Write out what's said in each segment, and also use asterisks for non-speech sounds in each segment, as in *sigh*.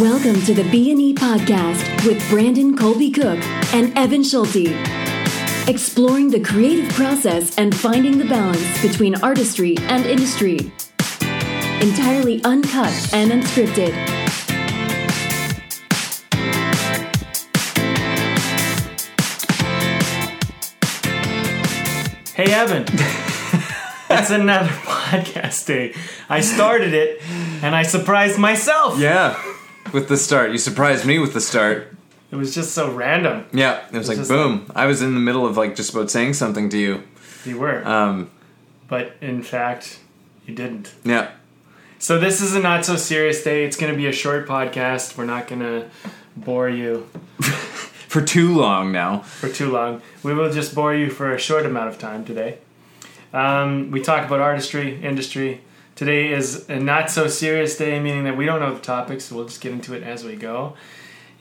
Welcome to the B&E podcast with Brandon Colby Cook and Evan Schulte. Exploring the creative process and finding the balance between artistry and industry. Entirely uncut and unscripted. Hey, Evan. *laughs* That's another *laughs* podcast day. I started it and I surprised myself. Yeah, with the start. You surprised me with the start. It was just so random. Yeah, it was like just boom. I was in the middle of like just about saying something to you. You were. Um, but in fact, you didn't. yeah, So this is a not so serious day. It's going to be a short podcast. We're not going to bore you *laughs* for too long now. for too long. We will just bore you for a short amount of time today. Um, we talk about artistry, industry. Today is a not so serious day, meaning that we don't know the topics, so we'll just get into it as we go.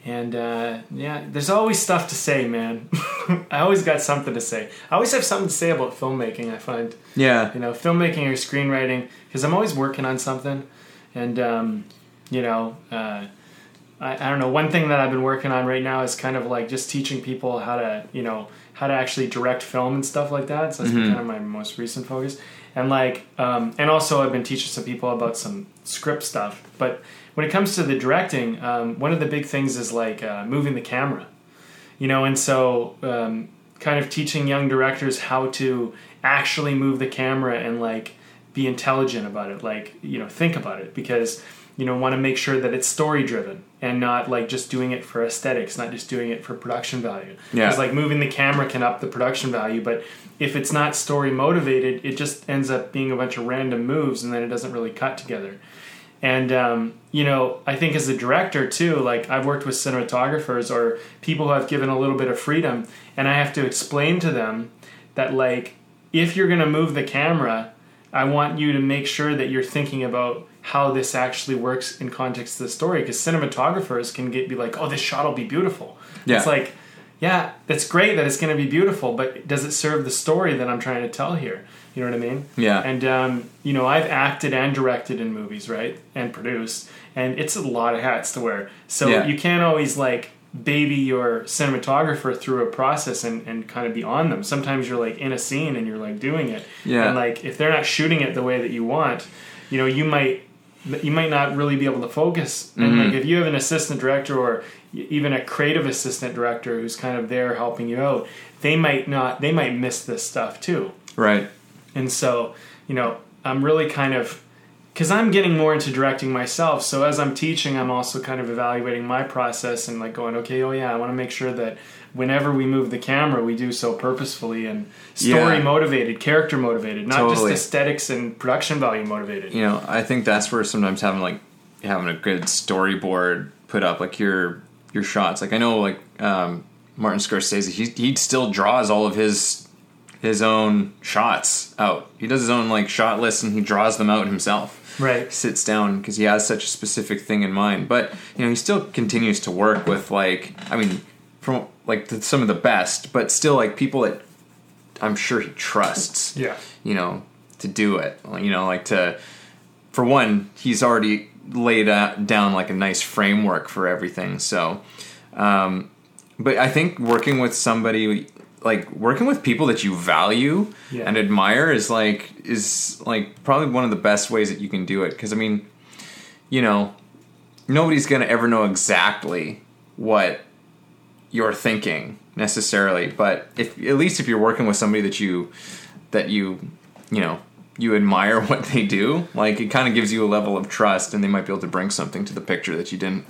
And uh, yeah, there's always stuff to say, man. *laughs* I always got something to say. I always have something to say about filmmaking. I find Yeah, you know filmmaking or screenwriting because i'm always working on something and um, you know uh, I, I don't know one thing that i've been working on right now is kind of like just teaching people how to you know how to actually direct film and stuff like that so that's been kind of my most recent focus and like um, and also i've been teaching some people about some script stuff. But when it comes to the directing um, one of the big things is like uh, moving the camera. You know and so um, kind of teaching young directors how to actually move the camera and like be intelligent about it. Like you know think about it. Because you know want to make sure that it's story driven and not like just doing it for aesthetics not just doing it for production value Yeah. because like moving the camera can up the production value but if it's not story motivated it just ends up being a bunch of random moves and then it doesn't really cut together and um, you know, I think as a director too, like I've worked with cinematographers or people who have given a little bit of freedom, and I have to explain to them that like if you're going to move the camera, I want you to make sure that you're thinking about how this actually works in context of the story because cinematographers can get be like, oh, this shot will be beautiful. Yeah. It's like, yeah, that's great that it's going to be beautiful, but does it serve the story that I'm trying to tell here? You know what I mean? Yeah. And um, you know, I've acted and directed in movies, right, and produced, and it's a lot of hats to wear. So Yeah. you can't always like baby your cinematographer through a process and, and kind of be on them. Sometimes you're like in a scene and you're like doing it, Yeah. and like if they're not shooting it the way that you want, you know, you might you might not really be able to focus. And Mm-hmm. like if you have an assistant director or even a creative assistant director who's kind of there helping you out, they might not they might miss this stuff too. right. And so, you know, I'm really kind of because I'm getting more into directing myself. So as I'm teaching, I'm also kind of evaluating my process and like going, okay, oh yeah, I want to make sure that whenever we move the camera, we do so purposefully and story Yeah. motivated, character motivated, not Totally. just aesthetics and production value motivated. You know, I think that's where sometimes having like having a good storyboard put up, like your your shots. Like I know, like um, Martin Scorsese, he he still draws all of his his own shots out. He does his own like shot list and he draws them out himself. Right. *laughs* sits down because he has such a specific thing in mind. But you know, he still continues to work with like, I mean, from like the, some of the best, but still like people that I'm sure he trusts. Yeah. You know, to do it. You know, like to for one, he's already laid out, down like a nice framework for everything. So, um, but I think working with somebody like working with people that you value Yeah. and admire is like is like probably one of the best ways that you can do it because I mean, you know, nobody's gonna ever know exactly what you're thinking necessarily, but if at least if you're working with somebody that you that you you know you admire *laughs* what they do, like it kind of gives you a level of trust, and they might be able to bring something to the picture that you didn't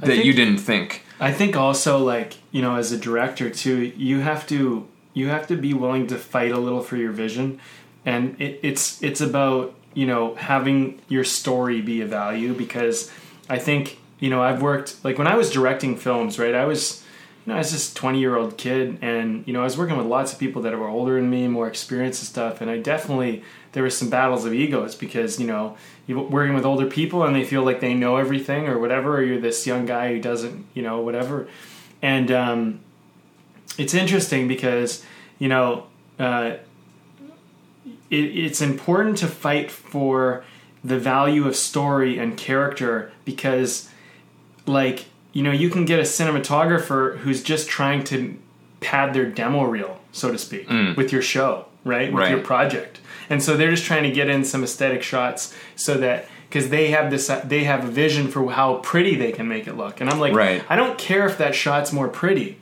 that think- you didn't think. I think also like you know as a director too, you have to you have to be willing to fight a little for your vision, and it, it's it's about you know having your story be a value because I think you know I've worked like when I was directing films, right? I was you know I was this twenty year old kid, and you know I was working with lots of people that were older than me, more experienced and stuff, and I definitely there were some battles of egos because you know you're working with older people and they feel like they know everything or whatever, or you're this young guy who doesn't, you know, whatever. And um, it's interesting because, you know, uh, it, it's important to fight for the value of story and character because like you know you can get a cinematographer who's just trying to pad their demo reel, so to speak, with your show, right? With Mm. Right. your project, and so they're just trying to get in some aesthetic shots so that. Because they have this, they have a vision for how pretty they can make it look, and I'm like, Right. I don't care if that shot's more pretty.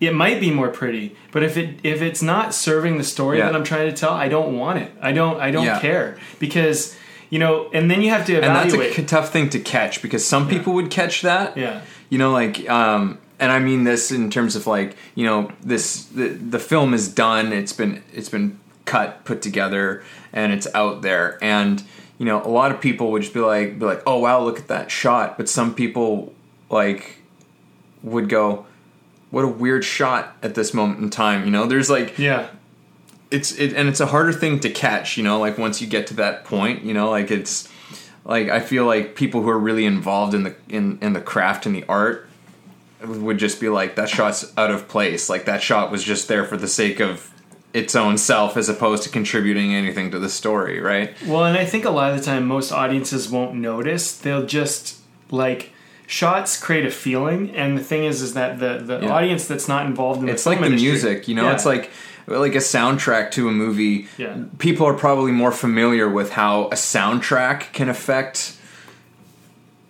It might be more pretty, but if it if it's not serving the story Yeah. that I'm trying to tell, I don't want it. I don't I don't Yeah. care because you know. And then you have to evaluate and that's a tough thing to catch because some people would catch that. Yeah. You know, like, um, and I mean this in terms of like, you know, this the, the film is done. It's been it's been cut, put together, and it's out there. And you know, a lot of people would just be like, be like, oh wow, look at that shot. But some people like would go, what a weird shot at this moment in time. You know, there's like yeah, it's it, and it's a harder thing to catch you know like once you get to that point you know like it's like i feel like people who are really involved in the in, in the craft and the art would just be like that shot's out of place like that shot was just there for the sake of its own self as opposed to contributing anything to the story right Well, and I think a lot of the time most audiences won't notice. They'll just like shots create a feeling, and the thing is, is that the the Yeah. audience that's not involved in it's the like the industry- music you know Yeah. it's like like a soundtrack to a movie Yeah. people are probably more familiar with how a soundtrack can affect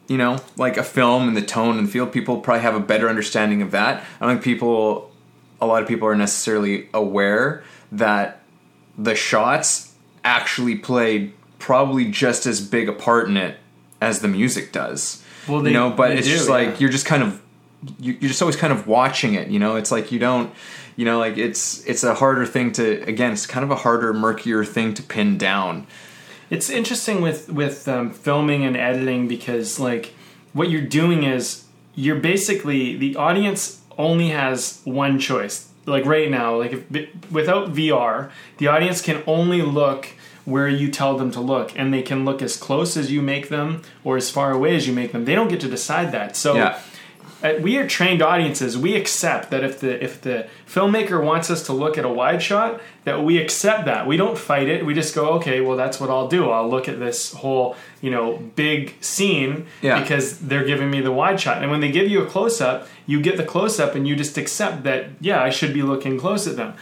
you know like a film and the tone and feel people probably have a better understanding of that i don't think people a lot of people are necessarily aware that the shots actually played probably just as big a part in it as the music does. Well, they- you know but it's do, just like yeah. you're just kind of you- you're just always kind of watching it you know? It's like you don't you know like it's it's a harder thing to again it's kind of a harder murkier thing to pin down. It's interesting with with um, filming and editing because like what you're doing is you're basically the audience only has one choice. Like right now, like if without VR, the audience can only look where you tell them to look, and they can look as close as you make them or as far away as you make them. They don't get to decide that. So Yeah. Uh, we are trained audiences. We accept that if the if the filmmaker wants us to look at a wide shot, that we accept that. We don't fight it. We just go, okay, well that's what I'll do. I'll look at this whole you know big scene Yeah. because they're giving me the wide shot. And when they give you a close up, you get the close up and you just accept that yeah, I should be looking close at them.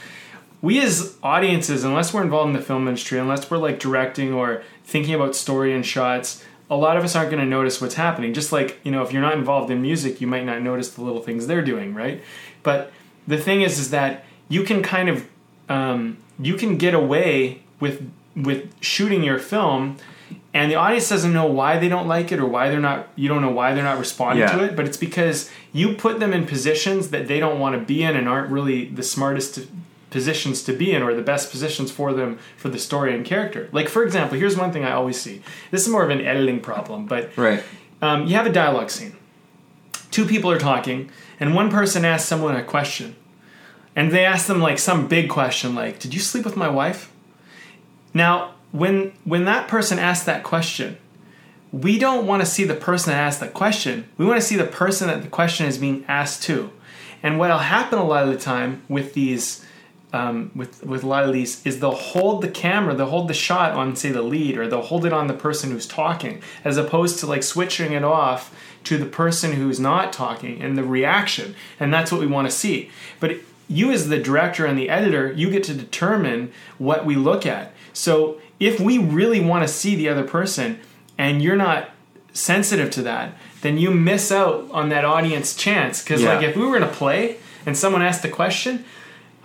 We as audiences, unless we're involved in the film industry, unless we're like directing or thinking about story and shots, a lot of us aren't going to notice what's happening. Just like, you know, if you're not involved in music, you might not notice the little things they're doing, right? But the thing is, is that you can kind of, um, you can get away with with shooting your film, and the audience doesn't know why they don't like it or why they're not. You don't know why they're not responding Yeah. to it, but it's because you put them in positions that they don't want to be in and aren't really the smartest positions to be in or the best positions for them for the story and character. Like for example, here's one thing I always see. This is more of an editing problem, but right um, you have a dialogue scene. Two people are talking, and one person asks someone a question. And they ask them like some big question like, "Did you sleep with my wife?" Now, when when that person asks that question, we don't want to see the person that asked that question. We want to see the person that the question is being asked to. And what'll happen a lot of the time with these, um, with with a lot of these, is they'll hold the camera, they'll hold the shot on say the lead, or they'll hold it on the person who's talking, as opposed to like switching it off to the person who's not talking and the reaction. And that's what we want to see. But you as the director and the editor, you get to determine what we look at. So if we really want to see the other person and you're not sensitive to that, then you miss out on that audience chance. Because Yeah. like if we were in a play and someone asked a question,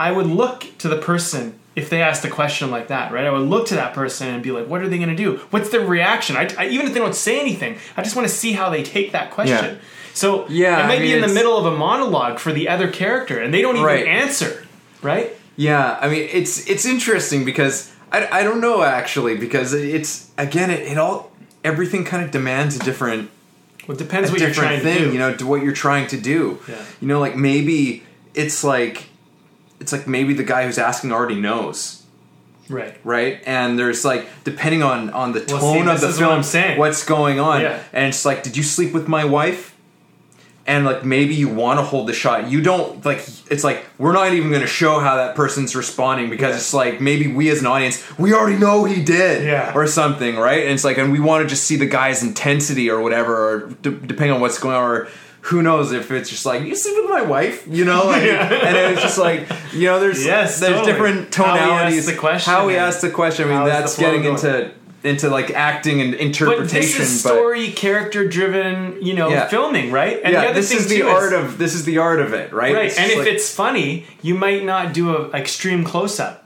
I would look to the person if they asked a question like that, right? I would look to that person and be like, what are they going to do? What's their reaction? I, I- even if they don't say anything, I just want to see how they take that question. Yeah. So Yeah, it might I be in the middle of a monologue for the other character, and they don't even Right. answer, right? Yeah, I mean it's it's interesting because I, I don't know actually because it's again it, it all everything kind of demands a different Well, it depends what you're trying thing to do. you know to what you're trying to do Yeah. you know like maybe it's like it's like maybe the guy who's asking already knows right? right and there's like depending on on the Well, tone see, of the film what I'm saying. what's going on Yeah. and it's like did you sleep with my wife and like maybe you want to hold the shot you don't like it's like we're not even going to show how that person's responding because Yeah. it's like maybe we as an audience we already know he did Yeah. or something right and it's like and we want to just see the guy's intensity or whatever or d- depending on what's going on or who knows if it's just like you sleep with my wife, you know, like, *laughs* Yeah. and it's just like you know, there's Yes, there's totally. different How he tonalities. the question How we ask the question. I mean, is that's getting going. into into like acting and But interpretation. this is story, character driven, you know, Yeah. filming, right? And yeah, the other this thing is the art of this is the art of it, right? right. It's And if like- it's funny, you might not do a extreme close up.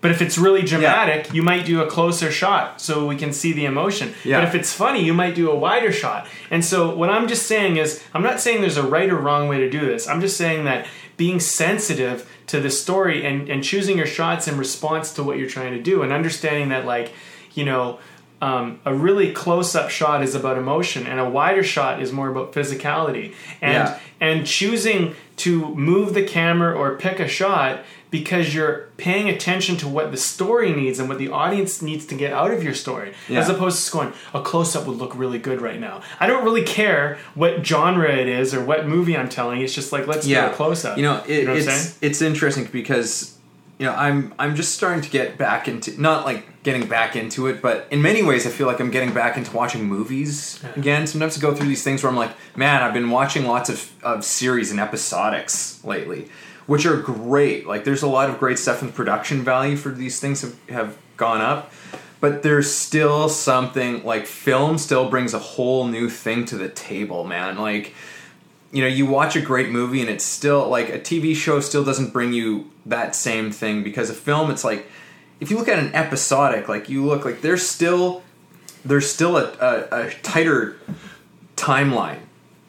But if it's really dramatic, you might do a closer shot so we can see the emotion. Yeah. But if it's funny, you might do a wider shot. And so what I'm just saying is, I'm not saying there's a right or wrong way to do this. I'm just saying that being sensitive to the story and, and choosing your shots in response to what you're trying to do and understanding that like, you know, um, a really close-up shot is about emotion and a wider shot is more about physicality and Yeah. and choosing to move the camera or pick a shot because you're paying attention to what the story needs and what the audience needs to get out of your story Yeah. as opposed to just going a close-up would look really good right now. I don't really care what genre it is or what movie i'm telling it's just like let's do a close-up. You know, it, know what I'm it's it's interesting because you know I'm I'm just starting to get back into not like getting back into it, but in many ways I feel like I'm getting back into watching movies again. Sometimes I go through these things where I'm like, man, I've been watching lots of of series and episodics lately, which are great. Like there's a lot of great stuff and production value for these things have, have gone up. But there's still something like film still brings a whole new thing to the table, man. Like you know, you watch a great movie and it's still like a TV show still doesn't bring you that same thing because a film it's like if you look at an episodic like you look like there's still there's still a, a, a tighter timeline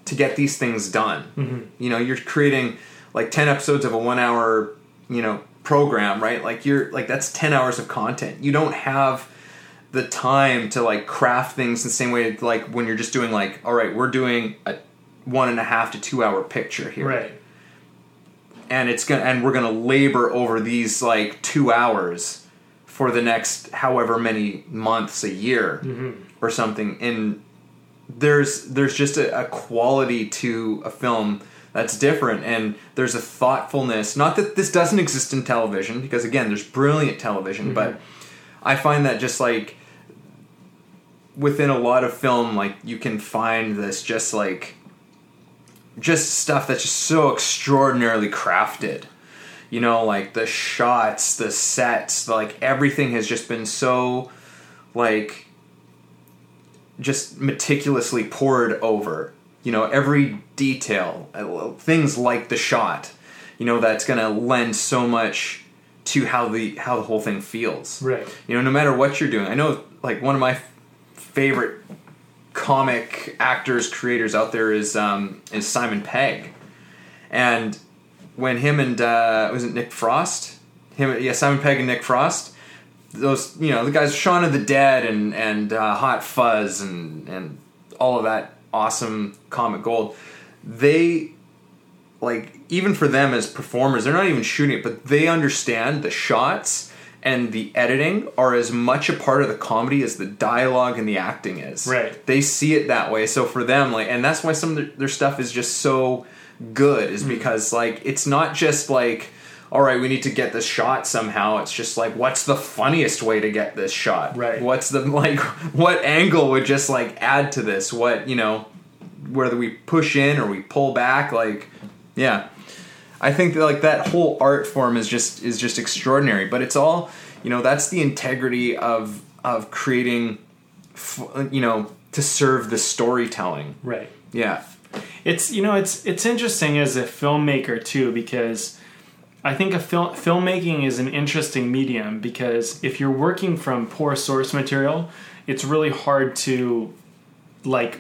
to get these things done. Mm-hmm. You know, you're creating like 10 episodes of a 1 hour, you know, program, right? Like you're like that's 10 hours of content. You don't have the time to like craft things the same way like when you're just doing like all right we're doing a one and a half to two hour picture here right and it's gonna and we're gonna labor over these like two hours for the next however many months a year mm-hmm. or something and there's there's just a, a quality to a film that's different and there's a thoughtfulness not that this doesn't exist in television because again there's brilliant television mm-hmm. but i find that just like within a lot of film like you can find this just like just stuff that's just so extraordinarily crafted. You know like the shots the sets like everything has just been so like just meticulously poured over you know every detail uh, things like the shot you know that's going to lend so much to how the how the whole thing feels. Right. You know no matter what you're doing i know like one of my favorite comic actors creators out there is um is simon pegg. And when him and uh was it nick frost? Him yeah simon pegg and nick frost those you know the guys Shaun of the Dead and and uh, Hot Fuzz and and all of that awesome comic gold. They like even for them as performers, they're not even shooting it, but they understand the shots and the editing are as much a part of the comedy as the dialogue and the acting is. Right. They see it that way. So for them, like, and that's why some of their, their stuff is just so good, is mm-hmm. because like it's not just like all right, we need to get this shot somehow. It's just like, what's the funniest way to get this shot? Right. What's the like, what angle would just like add to this? What you know, whether we push in or we pull back, like, yeah. I think that, like that whole art form is just is just extraordinary. But it's all, you know, that's the integrity of of creating, f- you know, to serve the storytelling. right Yeah. It's you know it's it's interesting as a filmmaker too because I think a film filmmaking is an interesting medium because if you're working from poor source material, it's really hard to like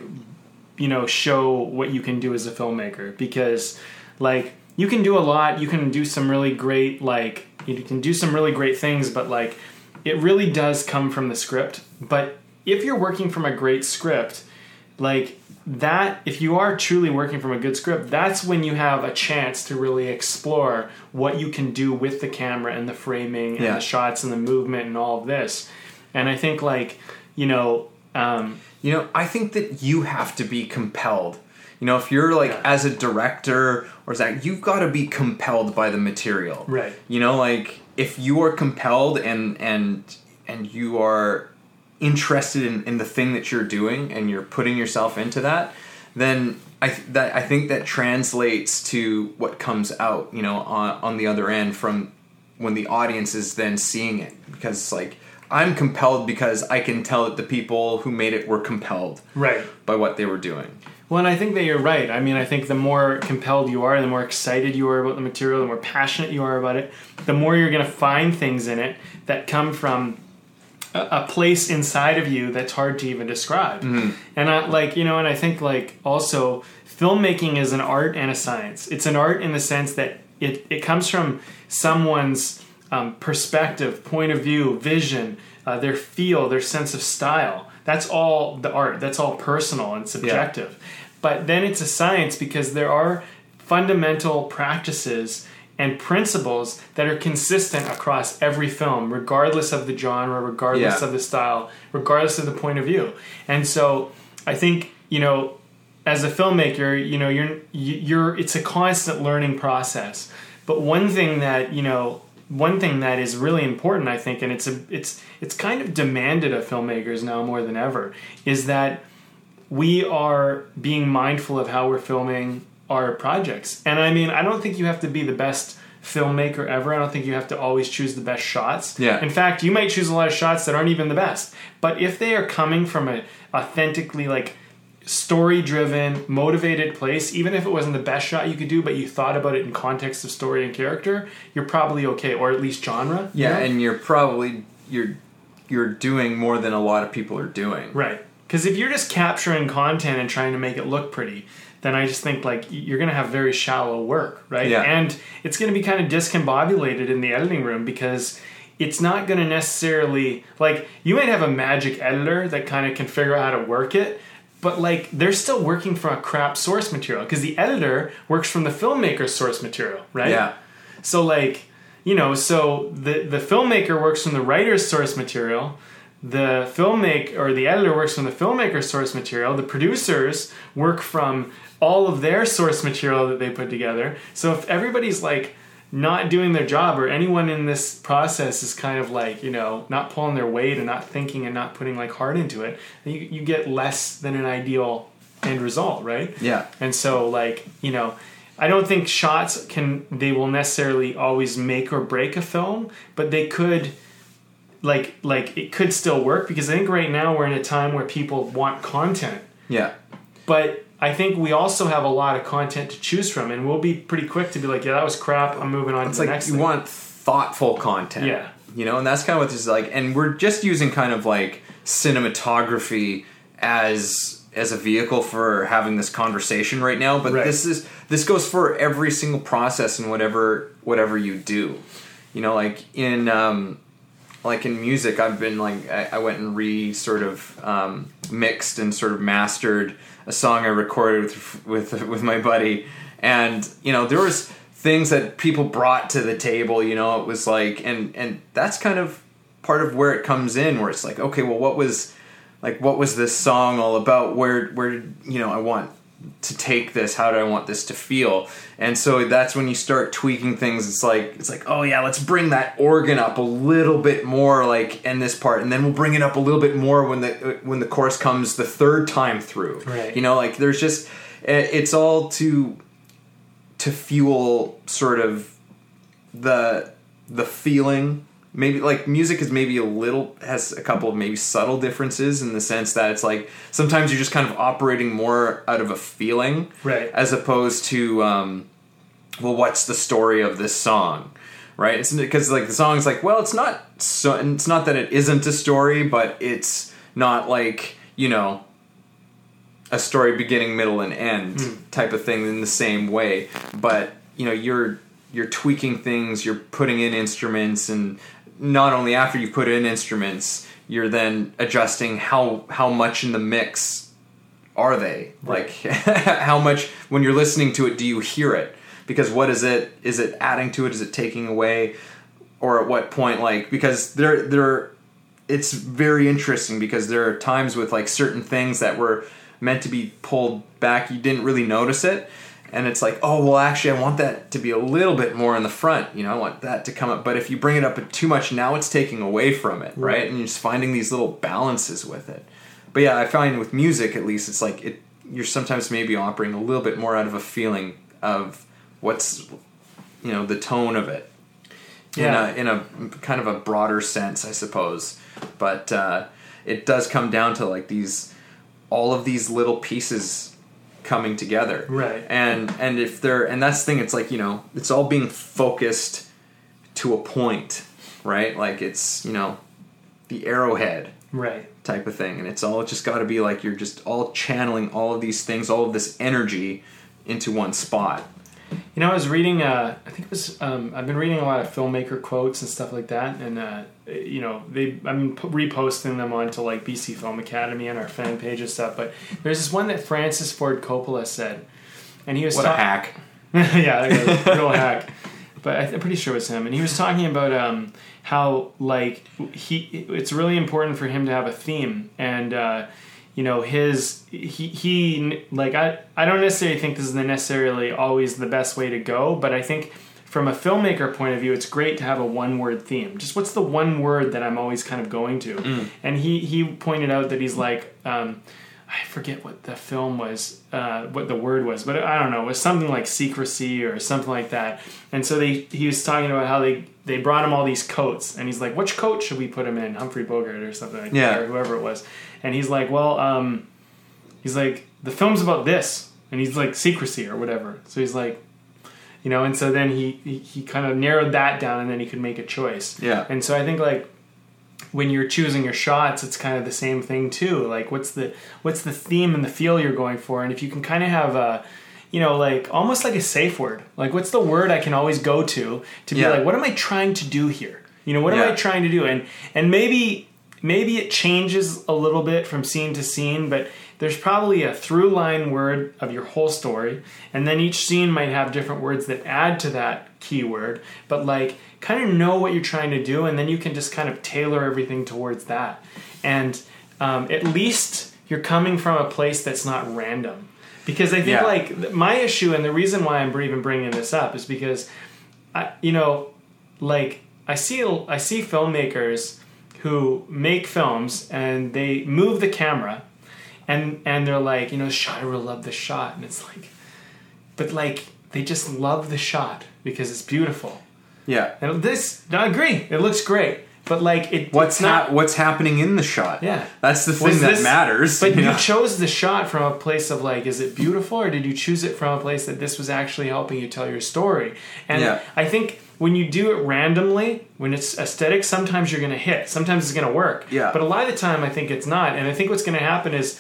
you know show what you can do as a filmmaker because like you can do a lot, you can do some really great like you can do some really great things but like it really does come from the script. But if you're working from a great script, like that if you are truly working from a good script that's when you have a chance to really explore what you can do with the camera and the framing and Yeah. the shots and the movement and all of this and i think like you know um, You know, I think that you have to be compelled. You know, if you're like Yeah. as a director or that, you've got to be compelled by the material. Right. You know, like if you are compelled and and and you are interested in, in the thing that you're doing and you're putting yourself into that, then I th- that I think that translates to what comes out, you know, on on the other end from when the audience is then seeing it because it's like I'm compelled because I can tell that the people who made it were compelled Right. by what they were doing. Well, and I think that you're right. I mean, I think the more compelled you are, the more excited you are about the material, the more passionate you are about it, the more you're going to find things in it that come from a, place inside of you that's hard to even describe. And I like, you know, and I think like also filmmaking is an art and a science. It's an art in the sense that it, it comes from someone's um, perspective, point of view, vision, uh, their feel, their sense of style. That's all the art. That's all personal and subjective. But then it's a science because there are fundamental practices and principles that are consistent across every film, regardless of the genre, regardless Yeah. of the style, regardless of the point of view. And so I think, you know, as a filmmaker, you know, you're you- you're it's a constant learning process. But one thing that, you know, one thing that is really important, I think, and it's a it's it's kind of demanded of filmmakers now more than ever, is that we are being mindful of how we're filming our projects. And I mean, I don't think you have to be the best filmmaker ever. I don't think you have to always choose the best shots. Yeah. In fact, you might choose a lot of shots that aren't even the best. But if they are coming from a authentically like story driven, motivated place, even if it wasn't the best shot you could do, but you thought about it in context of story and character, you're probably okay, or at least genre. you Yeah, know? and you're probably you're you're doing more than a lot of people are doing. Right. Because if you're just capturing content and trying to make it look pretty, then I just think like you're going to have very shallow work, right? Yeah. And it's going to be kind of discombobulated in the editing room because it's not going to necessarily like you might have a magic editor that kind of can figure out how to work it, but like they're still working from a crap source material because the editor works from the filmmaker's source material, right? Yeah. So like, you know, so the the filmmaker works from the writer's source material, the filmmaker or the editor works from the filmmaker's source material, the producers work from all of their source material that they put together. So if everybody's like not doing their job or anyone in this process is kind of like, you know, not pulling their weight and not thinking and not putting like heart into it, then you, you get less than an ideal end result, right? Yeah. And so, like, you know, I don't think shots can, they will necessarily always make or break a film, but they could, like, like it could still work because I think right now we're in a time where people want content. Yeah. But I think we also have a lot of content to choose from, and we'll be pretty quick to be like, yeah, that was crap. I'm moving on It's to the like next you thing. want thoughtful content. Yeah. You know, and that's kind of what this is like. And we're just using kind of like cinematography as as a vehicle for having this conversation right now. But Right. this is this goes for every single process and whatever whatever you do. You know, like in um like in music I've been like I, I went and re sort of um, mixed and sort of mastered a song I recorded with with with my buddy. And you know there was things that people brought to the table you know it was like and and that's kind of part of where it comes in where it's like okay well what was like what was this song all about? Where where you know I want to take this how do I want this to feel? And so that's when you start tweaking things. It's like it's like oh yeah let's bring that organ up a little bit more like in this part. And then we'll bring it up a little bit more when the when the chorus comes the third time through. Right. you know like there's just eh, it's all to to fuel sort of the the feeling maybe like music is maybe a little has a couple of maybe subtle differences in the sense that it's like sometimes you're just kind of operating more out of a feeling Right. as opposed to um well what's the story of this song right? It's because like the song's like well it's not so and it's not that it isn't a story but it's not like you know a story beginning middle and end type of thing in the same way. But you know you're you're tweaking things you're putting in instruments and not only after you put in instruments you're then adjusting how how much in the mix are they? Like *laughs* how much when you're listening to it do you hear it? Because what is it is it adding to it? Is it taking away? Or at what point like because there there it's very interesting because there are times with like certain things that were meant to be pulled back. You didn't really notice it and it's like oh well actually i want that to be a little bit more in the front you know i want that to come up. But if you bring it up too much now it's taking away from it right, and you're just finding these little balances with it. But yeah i find with music at least it's like it you're sometimes maybe operating a little bit more out of a feeling of what's you know the tone of it. Yeah. in a in a kind of a broader sense, I suppose. But uh, it does come down to like these all of these little pieces coming together, Right. And and if they're and that's the thing, it's like you know it's all being focused to a point, right? Like it's you know the arrowhead Right. type of thing, and it's all just got to be like you're just all channeling all of these things, all of this energy into one spot. You know, I was reading. Uh, I think it was. Um, I've been reading a lot of filmmaker quotes and stuff like that, and uh, you know, they. I'm reposting them onto like BC Film Academy and our fan page and stuff. But there's this one that Francis Ford Coppola said, and he was What a hack! *laughs* yeah, like a real hack. But I- I'm pretty sure it was him, and he was talking about um, how like he. It's really important for him to have a theme, and uh, you know his he he like I I don't necessarily think this is the necessarily always the best way to go, but I think from a filmmaker point of view, it's great to have a one word theme. Just what's the one word that I'm always kind of going to? And he he pointed out that he's like. Um, I forget what the film was, uh, what the word was, but I don't know. It was something like secrecy or something like that. And so they, he was talking about how they, they brought him all these coats, and he's like, "Which coat should we put him in?" Humphrey Bogart or something like Yeah. that, or whoever it was. And he's like, "Well, um, he's like, the film's about this," and he's like, secrecy or whatever. So he's like, you know, and so then he he, he kind of narrowed that down, and then he could make a choice. Yeah. And so I think like when you're choosing your shots, it's kind of the same thing too. Like what's the what's the theme and the feel you're going for, and if you can kind of have a you know, like almost like a safe word. Like, what's the word I can always go to to be Yeah. like, what am I trying to do here? You know, what am I trying to do? And and maybe maybe it changes a little bit from scene to scene, but there's probably a through line word of your whole story, and then each scene might have different words that add to that keyword. But like, kind of know what you're trying to do, and then you can just kind of tailor everything towards that. And um, at least you're coming from a place that's not random. Because I think Yeah. like my issue and the reason why I'm even bringing this up is because I, you know, like I see I see filmmakers who make films and they move the camera and and they're like, you know, shot I really love the shot and it's like but like they just love the shot because it's beautiful. Yeah. And this I agree. It looks great. But like it What's not hap- what's happening in the shot? Yeah. That's the thing Was that this- matters. But *laughs* you you chose the shot from a place of like, is it beautiful, or did you choose it from a place that this was actually helping you tell your story? And Yeah. I think when you do it randomly, when it's aesthetic, sometimes you're going to hit, sometimes it's going to work. Yeah. But a lot of the time, I think it's not. And I think what's going to happen is,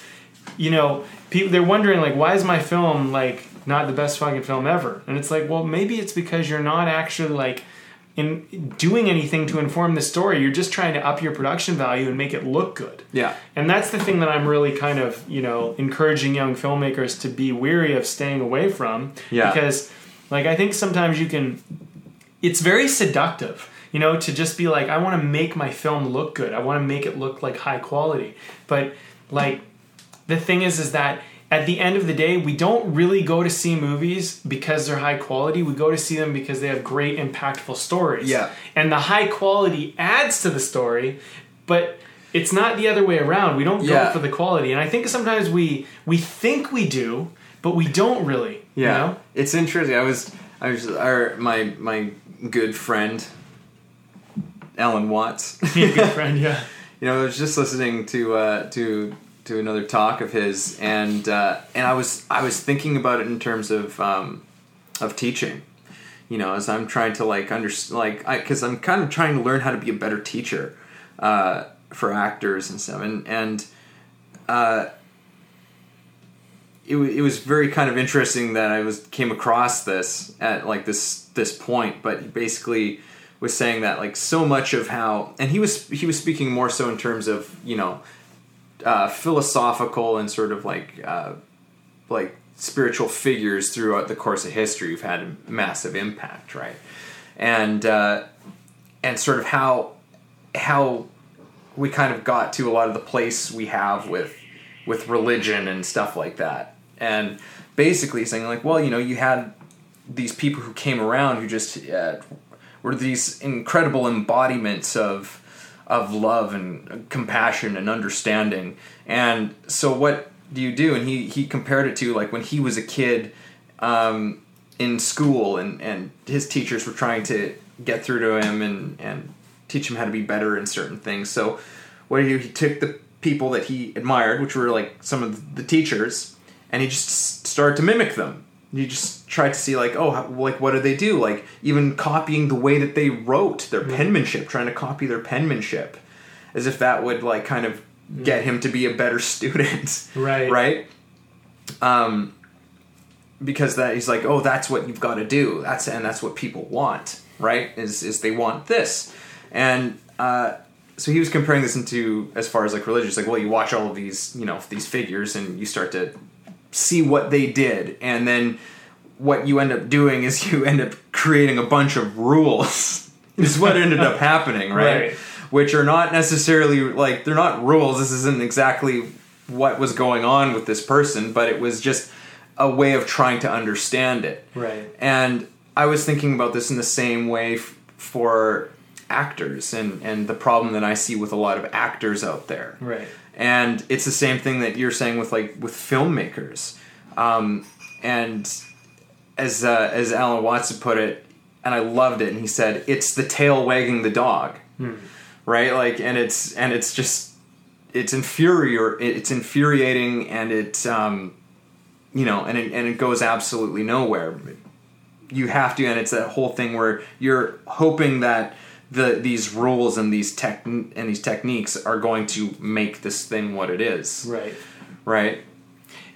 you know, people they're wondering like, why is my film like not the best fucking film ever? And it's like, well, maybe it's because you're not actually like in doing anything to inform the story. You're just trying to up your production value and make it look good. yeah. And that's the thing that I'm really kind of, you know, encouraging young filmmakers to be weary of staying away from. Yeah. Because, like, I think sometimes you can, it's very seductive, you know, to just be like, I want to make my film look good. I want to make it look like high quality. But, like, the thing is, is that at the end of the day, we don't really go to see movies because they're high quality. We go to see them because they have great, impactful stories. Yeah. And the high quality adds to the story, but it's not the other way around. We don't go for the quality. And I think sometimes we we think we do, but we don't really. Yeah, You know? it's interesting. I was, I was, our, my my good friend, Alan Watts. *laughs* Be a good *laughs* friend, yeah. you know, I was just listening to uh, to to another talk of his, and uh, and I was I was thinking about it in terms of um, of teaching. You know, as I'm trying to like under like because I'm kind of trying to learn how to be a better teacher uh, for actors and stuff, and and uh, it, wa- it was very kind of interesting that I was came across this at like this this point, but he basically was saying that like so much of how and he was he was speaking more so in terms of you know uh, philosophical and sort of like uh, like spiritual figures throughout the course of history who've had a massive impact, right? And uh, and sort of how how we kind of got to a lot of the place we have with with religion and stuff like that and basically saying like well you know you had these people who came around who just uh, were these incredible embodiments of of love and compassion and understanding and so what do you do? And he he compared it to like when he was a kid um, in school, and and his teachers were trying to get through to him and and teach him how to be better in certain things. So what he, he took the people that he admired, which were like some of the teachers, and he just started to mimic them. He just tried to see like, oh, how, like what do they do? Like even copying the way that they wrote their penmanship, trying to copy their penmanship, as if that would like kind of get him to be a better *laughs* student, Right. Right. Um, because that he's like, oh, that's what you've got to do. That's and that's what people want, right? Is is they want this, and uh, so he was comparing this into as far as like religious, like, well, you watch all of these, you know, these figures, and you start to see what they did, and then what you end up doing is *laughs* you end up creating a bunch of rules. *laughs* is what ended up happening, right? Right. Which are not necessarily like they're not rules. This isn't exactly what was going on with this person, but it was just a way of trying to understand it. Right. And I was thinking about this in the same way f- for actors and and the problem that I see with a lot of actors out there. Right. And it's the same thing that you're saying with like with filmmakers. Um, and as uh, as Alan Watson put it, and I loved it, and he said, "It's the tail wagging the dog." Right? Like and it's and it's just it's infuriating it's infuriating and it's um you know and it, and it goes absolutely nowhere you have to and it's that whole thing where you're hoping that the these rules and these tech and these techniques are going to make this thing what it is Right. right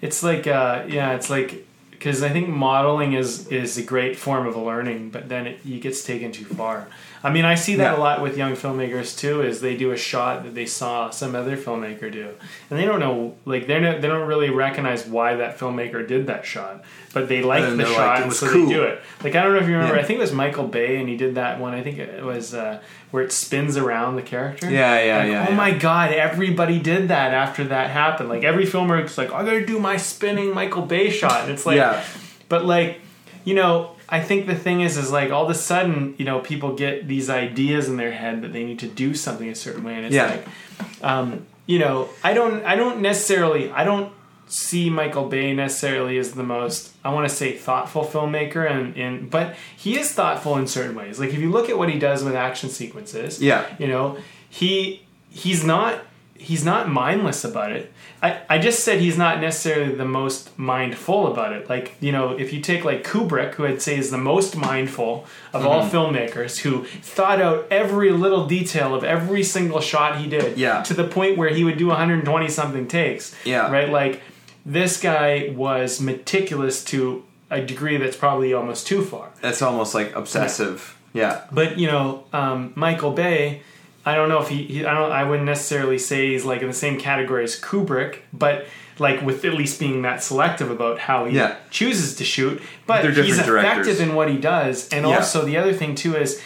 It's like uh, yeah, it's like because I think modeling is is a great form of learning, but then it, it gets taken too far. I mean, I see that Yeah. a lot with young filmmakers too. Is they do a shot that they saw some other filmmaker do, and they don't know, like they don't they don't really recognize why that filmmaker did that shot, but they like the shot, like, so cool. they do it. Like I don't know if you remember, Yeah. I think it was Michael Bay, and he did that one. I think it was uh, where it spins around the character. Yeah, yeah, Like, yeah, Oh yeah. my god, everybody did that after that happened. Like every filmmaker's like, I gotta do my spinning Michael Bay shot. And it's like but like, you know, I think the thing is is like all of a sudden, you know, people get these ideas in their head that they need to do something a certain way. And it's Yeah. like um, you know, I don't I don't necessarily I don't see Michael Bay necessarily as the most I want to say thoughtful filmmaker and in but he is thoughtful in certain ways. Like if you look at what he does with action sequences, Yeah. you know, he he's not he's not mindless about it. I, I just said he's not necessarily the most mindful about it. Like, you know, if you take like Kubrick, who I'd say is the most mindful of all Mm-hmm. filmmakers, who thought out every little detail of every single shot he did Yeah. to the point where he would do 120 something takes. Yeah. Right? Like, this guy was meticulous to a degree that's probably almost too far. that's almost like obsessive yeah But you know, um, Michael Bay, I don't know if he, he, I don't, I wouldn't necessarily say he's like in the same category as Kubrick, but like with at least being that selective about how he Yeah. chooses to shoot. But he's effective directors. in what he does, and Yeah. also the other thing too is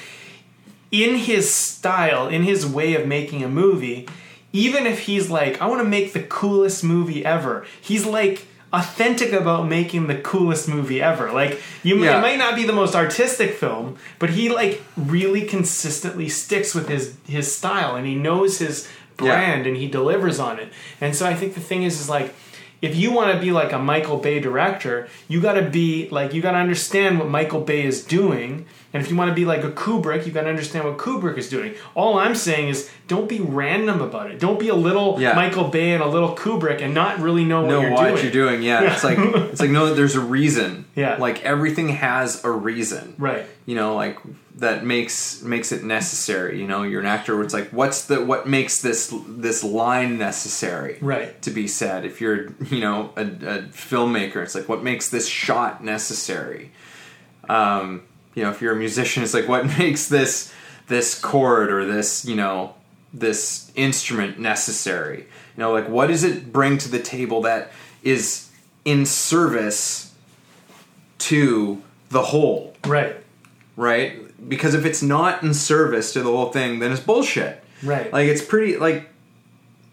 in his style, in his way of making a movie. Even if he's like, I want to make the coolest movie ever, he's like authentic about making the coolest movie ever. Like you, Yeah. it might not be the most artistic film, but he like really consistently sticks with his his style and he knows his brand and he delivers on it. And so I think the thing is is like if you want to be like a Michael Bay director, you got to be like you got to understand what Michael Bay is doing. And if you want to be like a Kubrick, you've got to understand what Kubrick is doing. All I'm saying is don't be random about it. Don't be a little Yeah. Michael Bay and a little Kubrick and not really know what know you're doing. No what doing. you're doing yeah it's like *laughs* it's like no there's a reason Yeah. like everything has a reason Right. you know like that makes makes it necessary you know you're an actor where it's like what's the what makes this this line necessary Right. to be said if you're you know a, a filmmaker it's like what makes this shot necessary um you know if you're a musician it's like what *laughs* makes this this chord or this you know this instrument necessary you know like what does it bring to the table that is in service to the whole Right. right because if it's not in service to the whole thing then it's bullshit Right. like it's pretty like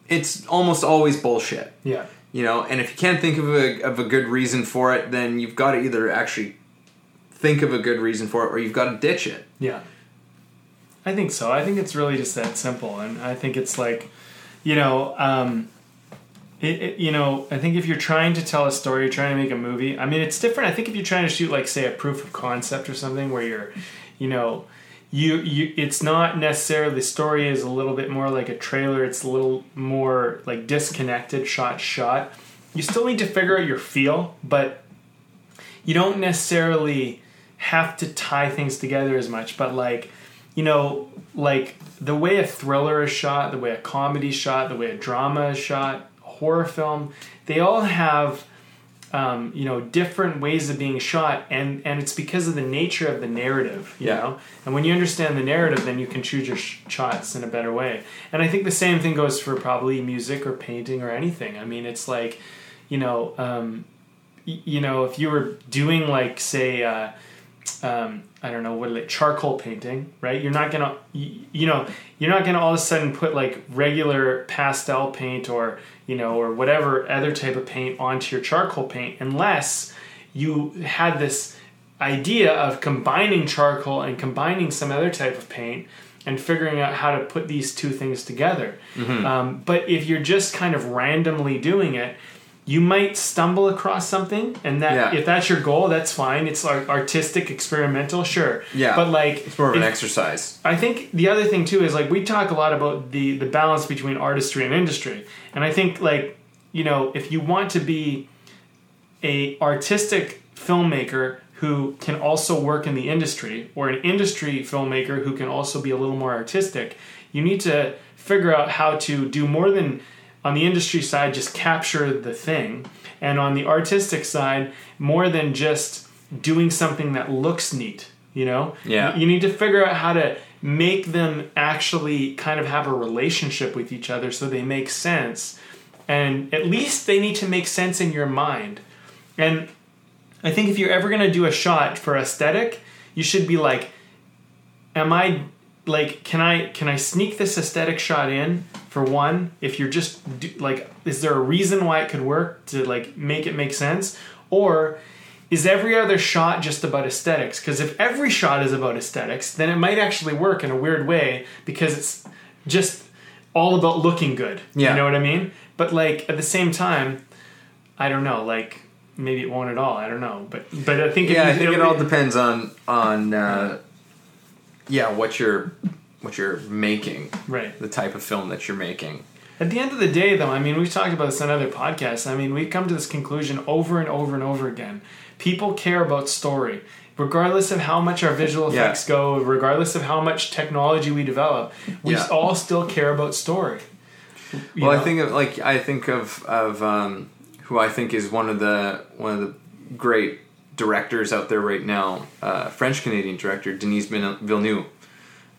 it's almost always bullshit yeah. you know and if you can't think of a, of a good reason for it then you've got to either actually think of a good reason for it or you've got to ditch it Yeah. I think so. I think it's really just that simple. And I think it's like, you know, um, it, it, you know, I think if you're trying to tell a story, you're trying to make a movie. I mean, it's different. I think if you're trying to shoot, like, say, a proof of concept or something, where you're, you know, you you, it's not necessarily the story is a little bit more like a trailer. It's a little more like disconnected, shot shot. You still need to figure out your feel, but you don't necessarily have to tie things together as much. But like, you know, like the way a thriller is shot, the way a comedy is shot, the way a drama is shot, horror film, they all have um, you know different ways of being shot and and it's because of the nature of the narrative you Yeah. know and when you understand the narrative then you can choose your sh- shots in a better way and i think the same thing goes for probably music or painting or anything i mean it's like you know um, y- you know if you were doing like say uh, um, I don't know what like charcoal painting, right? You're not gonna, you, you know, you're not gonna all of a sudden put like regular pastel paint or you know or whatever other type of paint onto your charcoal paint unless you had this idea of combining charcoal and combining some other type of paint and figuring out how to put these two things together. Um, but if you're just kind of randomly doing it, you might stumble across something, and that Yeah. if that's your goal, that's fine. It's like artistic, experimental, sure. Yeah. But like, It's more of an exercise. I think the other thing too is like we talk a lot about the the balance between artistry and industry, and I think like you know if you want to be a artistic filmmaker who can also work in the industry, or an industry filmmaker who can also be a little more artistic, you need to figure out how to do more than on the industry side just capture the thing, and on the artistic side more than just doing something that looks neat. You know, Yeah. you need to figure out how to make them actually kind of have a relationship with each other so they make sense and at least they need to make sense in your mind and i think if you're ever going to do a shot for aesthetic you should be like am i like can i can i sneak this aesthetic shot in for one if you're just do, like is there a reason why it could work to like make it make sense? Or is every other shot just about aesthetics? Because if every shot is about aesthetics then it might actually work in a weird way because it's just all about looking good. Yeah. you know what i mean? But like at the same time i don't know like maybe it won't at all. I don't know. But but i think Yeah, I think it all depends on on uh, yeah what you're what you're making, right the type of film that you're making. At the end of the day, though, I mean, we've talked about this on other podcasts. I mean, we've come to this conclusion over and over and over again. People care about story. Regardless of how much our visual Yeah. effects go, regardless of how much technology we develop, we Yeah. all still care about story. Well, I think of like I think of of um, who I think is one of the one of the great directors out there right now, uh, French Canadian director Denis Villeneuve- Villeneuve,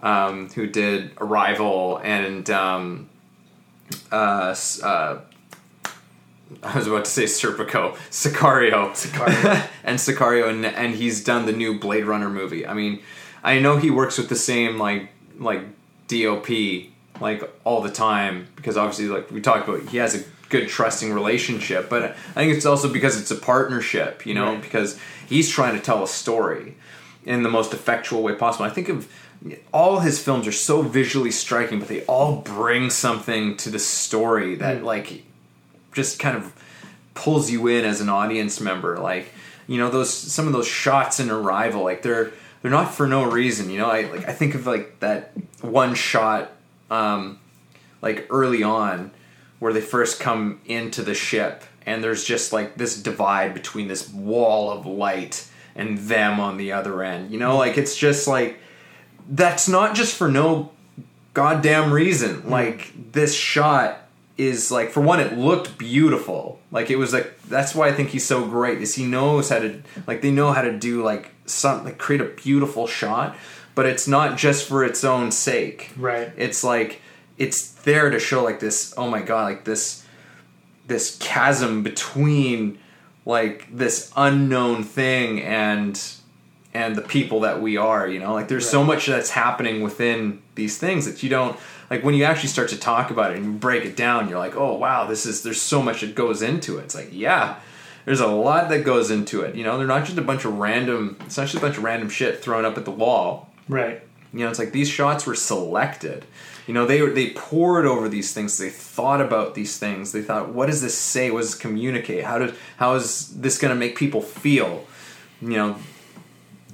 um, who did Arrival and um, uh, uh, I was about to say Serpico, Sicario, Sicario. *laughs* and Sicario, and and he's done the new Blade Runner movie. I mean, I know he works with the same like like DOP like all the time because obviously like we talked about, he has a good trusting relationship. But I think it's also because it's a partnership, you know, Right. because he's trying to tell a story in the most effectual way possible. I think of all his films are so visually striking, but they all bring something to the story that mm. like just kind of pulls you in as an audience member. Like you know those some of those shots in Arrival, like they're they're not for no reason. You know, I like I think of like that one shot, um, like early on, where they first come into the ship, and there's just like this divide between this wall of light and them on the other end. You know, like it's just like that's not just for no goddamn reason. Like this shot is like for one, it looked beautiful. Like it was like that's why I think he's so great. Is he knows how to like they know how to do like some like create a beautiful shot, but it's not just for its own sake. Right. It's like it's there to show like this. Oh my god! Like this this chasm between like this unknown thing and and the people that we are you know like there's so much that's happening within these things that you don't like when you actually start to talk about it and you break it down you're like oh wow this is there's so much that goes into it it's like yeah there's a lot that goes into it you know they're not just a bunch of random it's not just a bunch of random shit thrown up at the wall Right. You know, it's like these shots were selected. You know, they they pored over these things. They thought about these things. They thought, what does this say? What does this communicate? How does how is this going to make people feel? You know,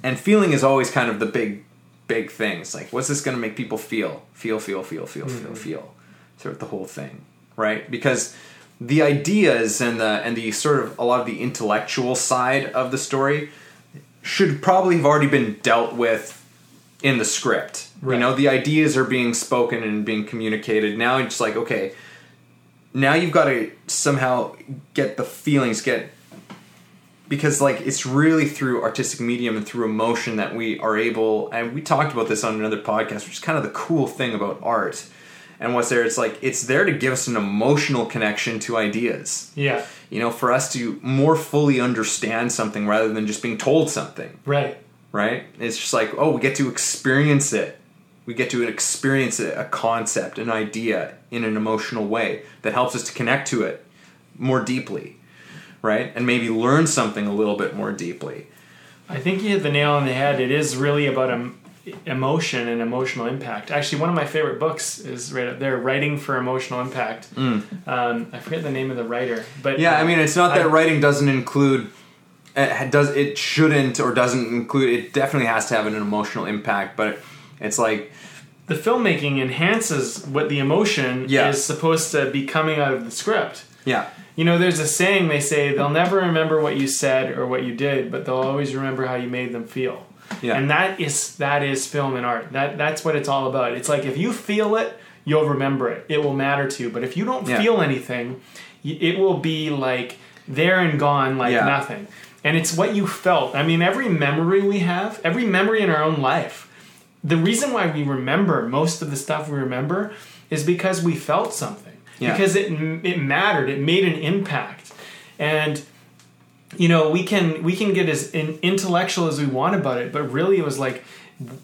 and feeling is always kind of the big big thing. It's like, what's this going to make people feel? Feel, feel, feel, feel, Mm-hmm. feel, feel. Throughout the whole thing, right? Because the ideas and the and the sort of a lot of the intellectual side of the story should probably have already been dealt with in the script. Right. You know, the ideas are being spoken and being communicated. Now it's like, okay, now you've got to somehow get the feelings, get because like it's really through artistic medium and through emotion that we are able and we talked about this on another podcast which is kind of the cool thing about art and what's there it's like it's there to give us an emotional connection to ideas Yeah. you know for us to more fully understand something rather than just being told something Right. Right it's just like oh we get to experience it we get to experience it, a concept an idea in an emotional way that helps us to connect to it more deeply right and maybe learn something a little bit more deeply I think you hit the nail on the head. It is really about em- emotion and emotional impact. Actually, one of my favorite books is right up there, "Writing for Emotional Impact." Um, I forget the name of the writer, but Mm. yeah i mean it's not that I- writing doesn't include it does it shouldn't or doesn't include it definitely has to have an emotional impact but it's like the filmmaking enhances what the emotion Yeah. is supposed to be coming out of the script. yeah You know, there's a saying they say they'll never remember what you said or what you did, but they'll always remember how you made them feel. Yeah. And that is that is film and art. That that's what it's all about. It's like if you feel it, you'll remember it. It will matter to you. But if you don't Yeah. feel anything, it will be like there and gone like Yeah. nothing. And it's what you felt. I mean, every memory we have, every memory in our own life, the reason why we remember most of the stuff we remember is because we felt something. Yeah. because it it mattered. It made an impact. And you know we can we can get as intellectual as we want about it but really it was like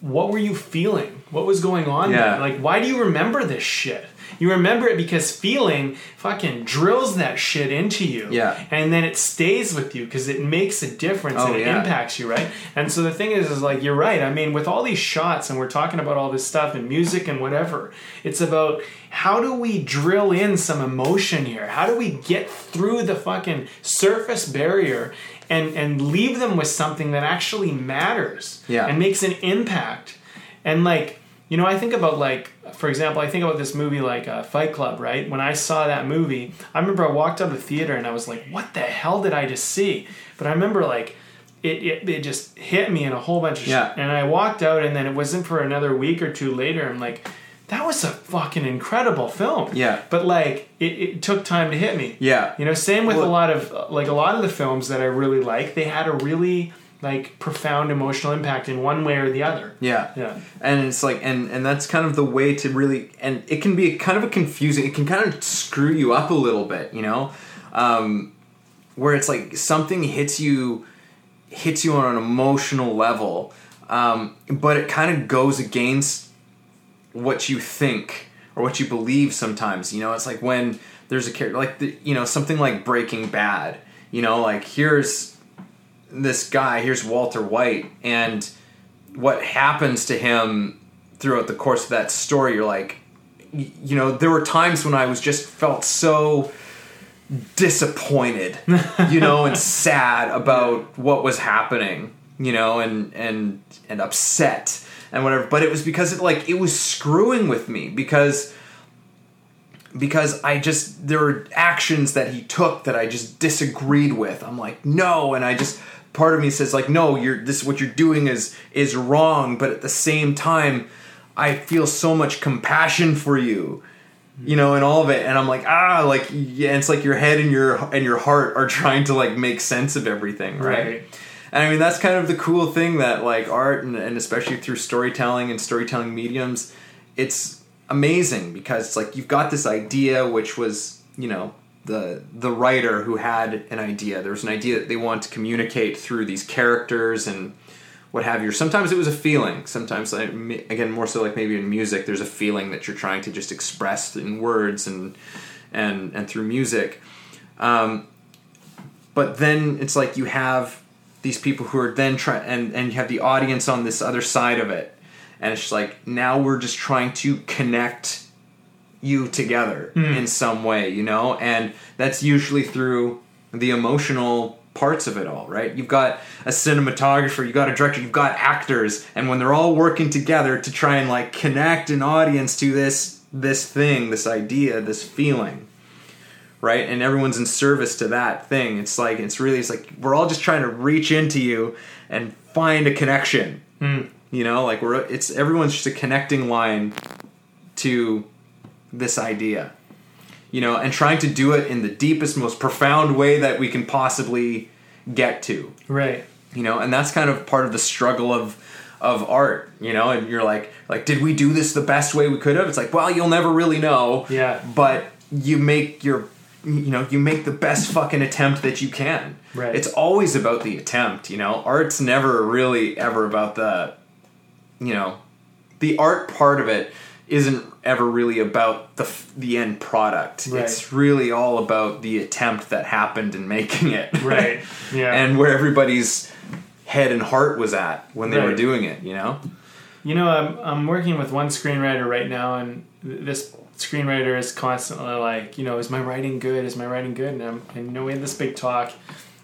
what were you feeling? What was going on Yeah. there? Like why do you remember this shit you remember it because feeling fucking drills that shit into you Yeah. and then it stays with you because it makes a difference Oh, and it yeah. impacts you right and so the thing is is like you're right i mean with all these shots and we're talking about all this stuff and music and whatever it's about how do we drill in some emotion here how do we get through the fucking surface barrier and and leave them with something that actually matters Yeah. and makes an impact and like you know i think about like for example i think about this movie like uh, fight club right when i saw that movie i remember i walked out of the theater and i was like what the hell did i just see but i remember like it, it, it just hit me in a whole bunch of Yeah. shit and i walked out and then it wasn't for another week or two later i'm like that was a fucking incredible film Yeah. but like it, it took time to hit me Yeah. you know same with Well- a lot of like a lot of the films that i really like they had a really like profound emotional impact in one way or the other Yeah. Yeah. And it's like and and that's kind of the way to really and it can be kind of a confusing it can kind of screw you up a little bit, you know? Um where it's like something hits you hits you on an emotional level. Um, but it kind of goes against what you think or what you believe sometimes you know it's like when there's a character like the, you know something like breaking bad you know like here's this guy here's walter white and what happens to him throughout the course of that story you're like you know there were times when i was just felt so disappointed you know and *laughs* sad about what was happening you know and and and upset and whatever but it was because it like it was screwing with me because because I just there were actions that he took that I just disagreed with. I'm like, no, and I just part of me says like, no, you're this what you're doing is is wrong, but at the same time, I feel so much compassion for you. You know, and all of it, and I'm like, ah, like, yeah, it's like your head and your and your heart are *laughs* trying to like make sense of everything, right? Right. And I mean, that's kind of the cool thing that like art and, and especially through storytelling and storytelling mediums, it's amazing because it's like you've got this idea which was, you know, the the writer who had an idea. There was an idea that they want to communicate through these characters and what have you. Sometimes it was a feeling. Sometimes, again, more so like maybe in music, there's a feeling that you're trying to just express in words and and and through music. Um, but then it's like you have these people who are then trying and and you have the audience on this other side of it and it's like now we're just trying to connect you together hmm. in some way, you know, and that's usually through the emotional parts of it all, right? You've got a cinematographer, you've got a director, you've got actors, and when they're all working together to try and like connect an audience to this this thing, this idea, this feeling, right? And everyone's in service to that thing. It's like it's really it's like we're all just trying to reach into you and find a connection. Hmm. You know, like we're it's everyone's just a connecting line to this idea. You know, and trying to do it in the deepest, most profound way that we can possibly get to. Right. You know, and that's kind of part of the struggle of of art, you know, and you're like like did we do this the best way we could have? It's like, well, you'll never really know. Yeah. But you make your you know, you make the best fucking attempt that you can. Right. It's always about the attempt, you know. Art's never really ever about the you know, the art part of it isn't ever really about the f- the end product. Right. It's really all about the attempt that happened in *laughs* making it. Right. *laughs* Yeah. and where everybody's head and heart was at when they were doing it, you know? You know, I'm I'm working with one screenwriter right now, and th- this screenwriter is constantly like, you know, is my writing good? Is my writing good? And, I'm, and you know, we had this big talk,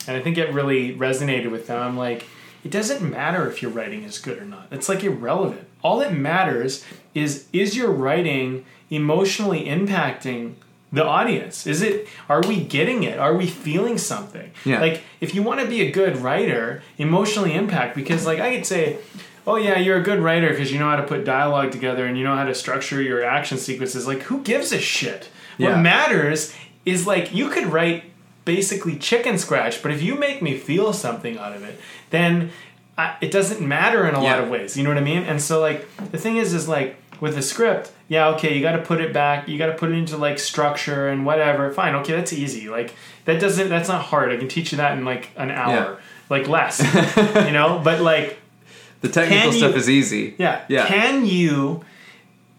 and I think it really resonated with them. I'm like, it doesn't matter if your writing is good or not. It's like irrelevant. All that matters is is your writing emotionally impacting the audience? Is it are we getting it? Are we feeling something? Yeah. Like if you want to be a good writer, emotionally impact because like I could say, "Oh yeah, you're a good writer because you know how to put dialogue together and you know how to structure your action sequences." Like who gives a shit? Yeah. What matters is like you could write basically chicken scratch, but if you make me feel something out of it, then I, it doesn't matter in a lot of ways. You know what I mean? And so like the thing is is like with a script, yeah, okay, you got to put it back, you got to put it into like structure and whatever. Fine, okay, that's easy. Like that doesn't that's not hard. I can teach you that in like an hour, Yeah. like less. *laughs* you know, but like The technical stuff you- is easy. yeah. Yeah. Can you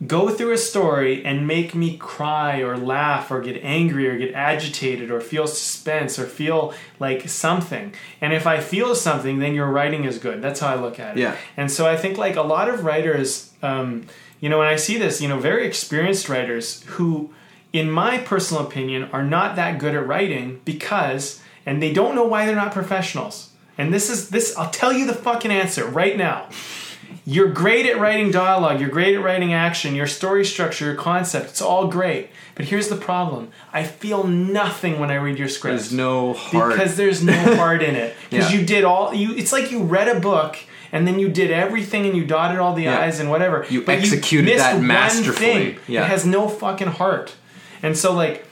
go through a story and make me cry or laugh or get angry or get agitated or feel suspense or feel like something? And if I feel something, then your writing is good. That's how I look at it. Yeah. And so I think like a lot of writers, um, you know, when I see this, you know, very experienced writers who, in my personal opinion, are not that good at writing because, and they don't know why they're not professionals. And this is this. I'll tell you the fucking answer right now. You're great at writing dialogue, you're great at writing action, your story structure, your concept, it's all great. But here's the problem I feel nothing when I read your script. There's no heart. Because there's no heart in it. *laughs* Because Yeah. you did all, you. it's like you read a book and then you did everything and you dotted all the Yeah. I's and whatever. You but executed missed that one masterfully. thing. Yeah. It has no fucking heart. And so, like,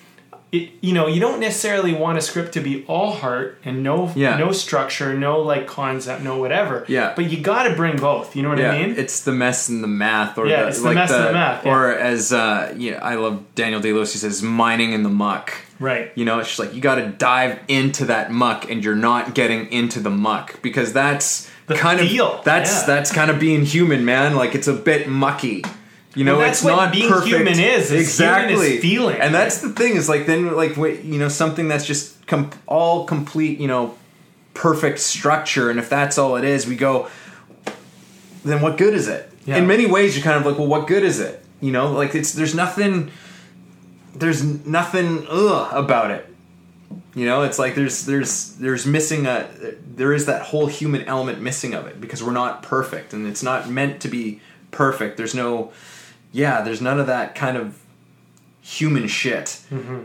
it, you know, you don't necessarily want a script to be all heart and no Yeah. no structure, no like concept, no whatever. Yeah. But you got to bring both. You know what yeah, I mean? it's the mess and the math, or Yeah, the, it's the like mess and the math, yeah. or as uh, yeah, I love Daniel Day Lewis. He says, "Mining in the muck." right. You know, it's just like you got to dive into that muck, and you're not getting into the muck because that's The kind feel, of that's that's kind of being human, man. Like it's a bit mucky. You know, Well, that's it's what not being perfect. human is, is human is exactly feeling. and that's the thing is like then like you know something that's just com- all complete. You know, perfect structure, and if that's all it is, we go. Then what good is it? Yeah. In many ways, you're kind of like, well, what good is it? You know, like it's there's nothing there's nothing ugh about it. You know, it's like there's there's there's missing a there is that whole human element missing of it because we're not perfect and it's not meant to be perfect. There's no yeah, there's none of that kind of human shit mm-hmm.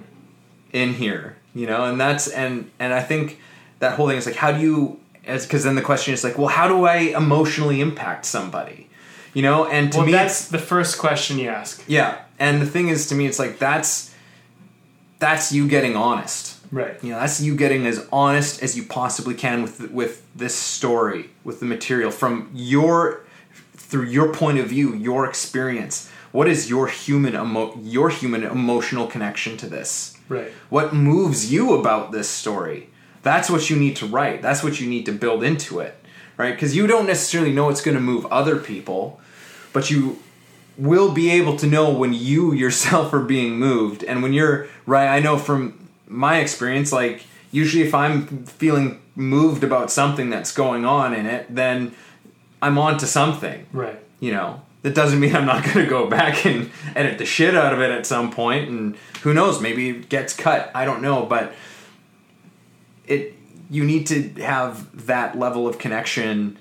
in here, you know, and that's and and I think that whole thing is like how do you as because then the question is like, well, how do I emotionally impact somebody? You know, and to Well, me that's the first question you ask. yeah, and the thing is, to me, it's like that's that's you getting honest. Right. You know, that's you getting as honest as you possibly can with with this story, with the material from your through your point of view, your experience. What is your human emo- your human emotional connection to this? Right. What moves you about this story? That's what you need to write. That's what you need to build into it, right? Because you don't necessarily know what's going to move other people, but you will be able to know when you yourself are being moved. And when you're right, I know from my experience, like usually if I'm feeling moved about something that's going on in it, then I'm on to something Right. you know that doesn't mean I'm not *laughs* going to go back and edit the shit out of it at some point, and who knows, maybe it gets cut. I don't know, but it you need to have that level of connection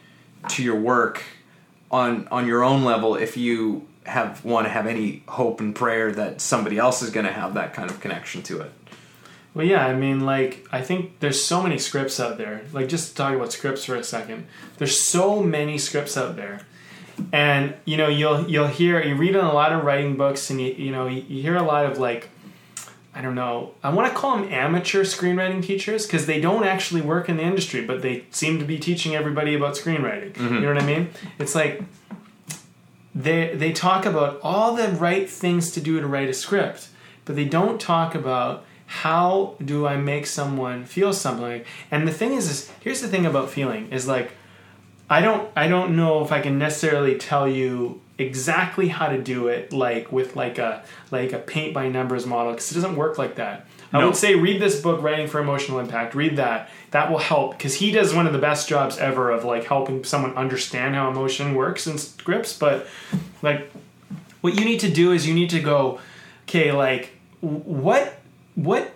to your work on on your own level if you have want to have any hope and prayer that somebody else is going to have that kind of connection to it. Well, yeah, I mean, like, I think there's so many scripts out there. Like, just talk about scripts for a second. There's so many scripts out there, and you know, you'll you'll hear you read in a lot of writing books, and you you know you, you hear a lot of like, I don't know, I want to call them amateur screenwriting teachers because they don't actually work in the industry, but they seem to be teaching everybody about screenwriting. You mm-hmm. know what I mean? It's like they they talk about all the right things to do to write a script, but they don't talk about how do I make someone feel something. And the thing is, is here's the thing about feeling is like I don't I don't know if I can necessarily tell you exactly how to do it like with like a like a paint by numbers model because it doesn't work like that. I No. would say read this book Writing for Emotional Impact. Read that. That will help because he does one of the best jobs ever of like helping someone understand how emotion works in scripts, but like what you need to do is you need to go okay like what what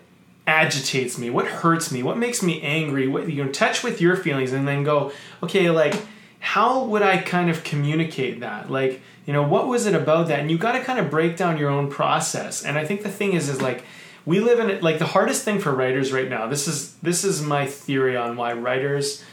agitates me what hurts me what makes me angry what you know touch with your feelings and then go okay like how would i kind of communicate that? Like you know what was it about that? And you got to kind of break down your own process. And i think the thing is is like we live in it like the hardest thing for writers right now this is this is my theory on why writers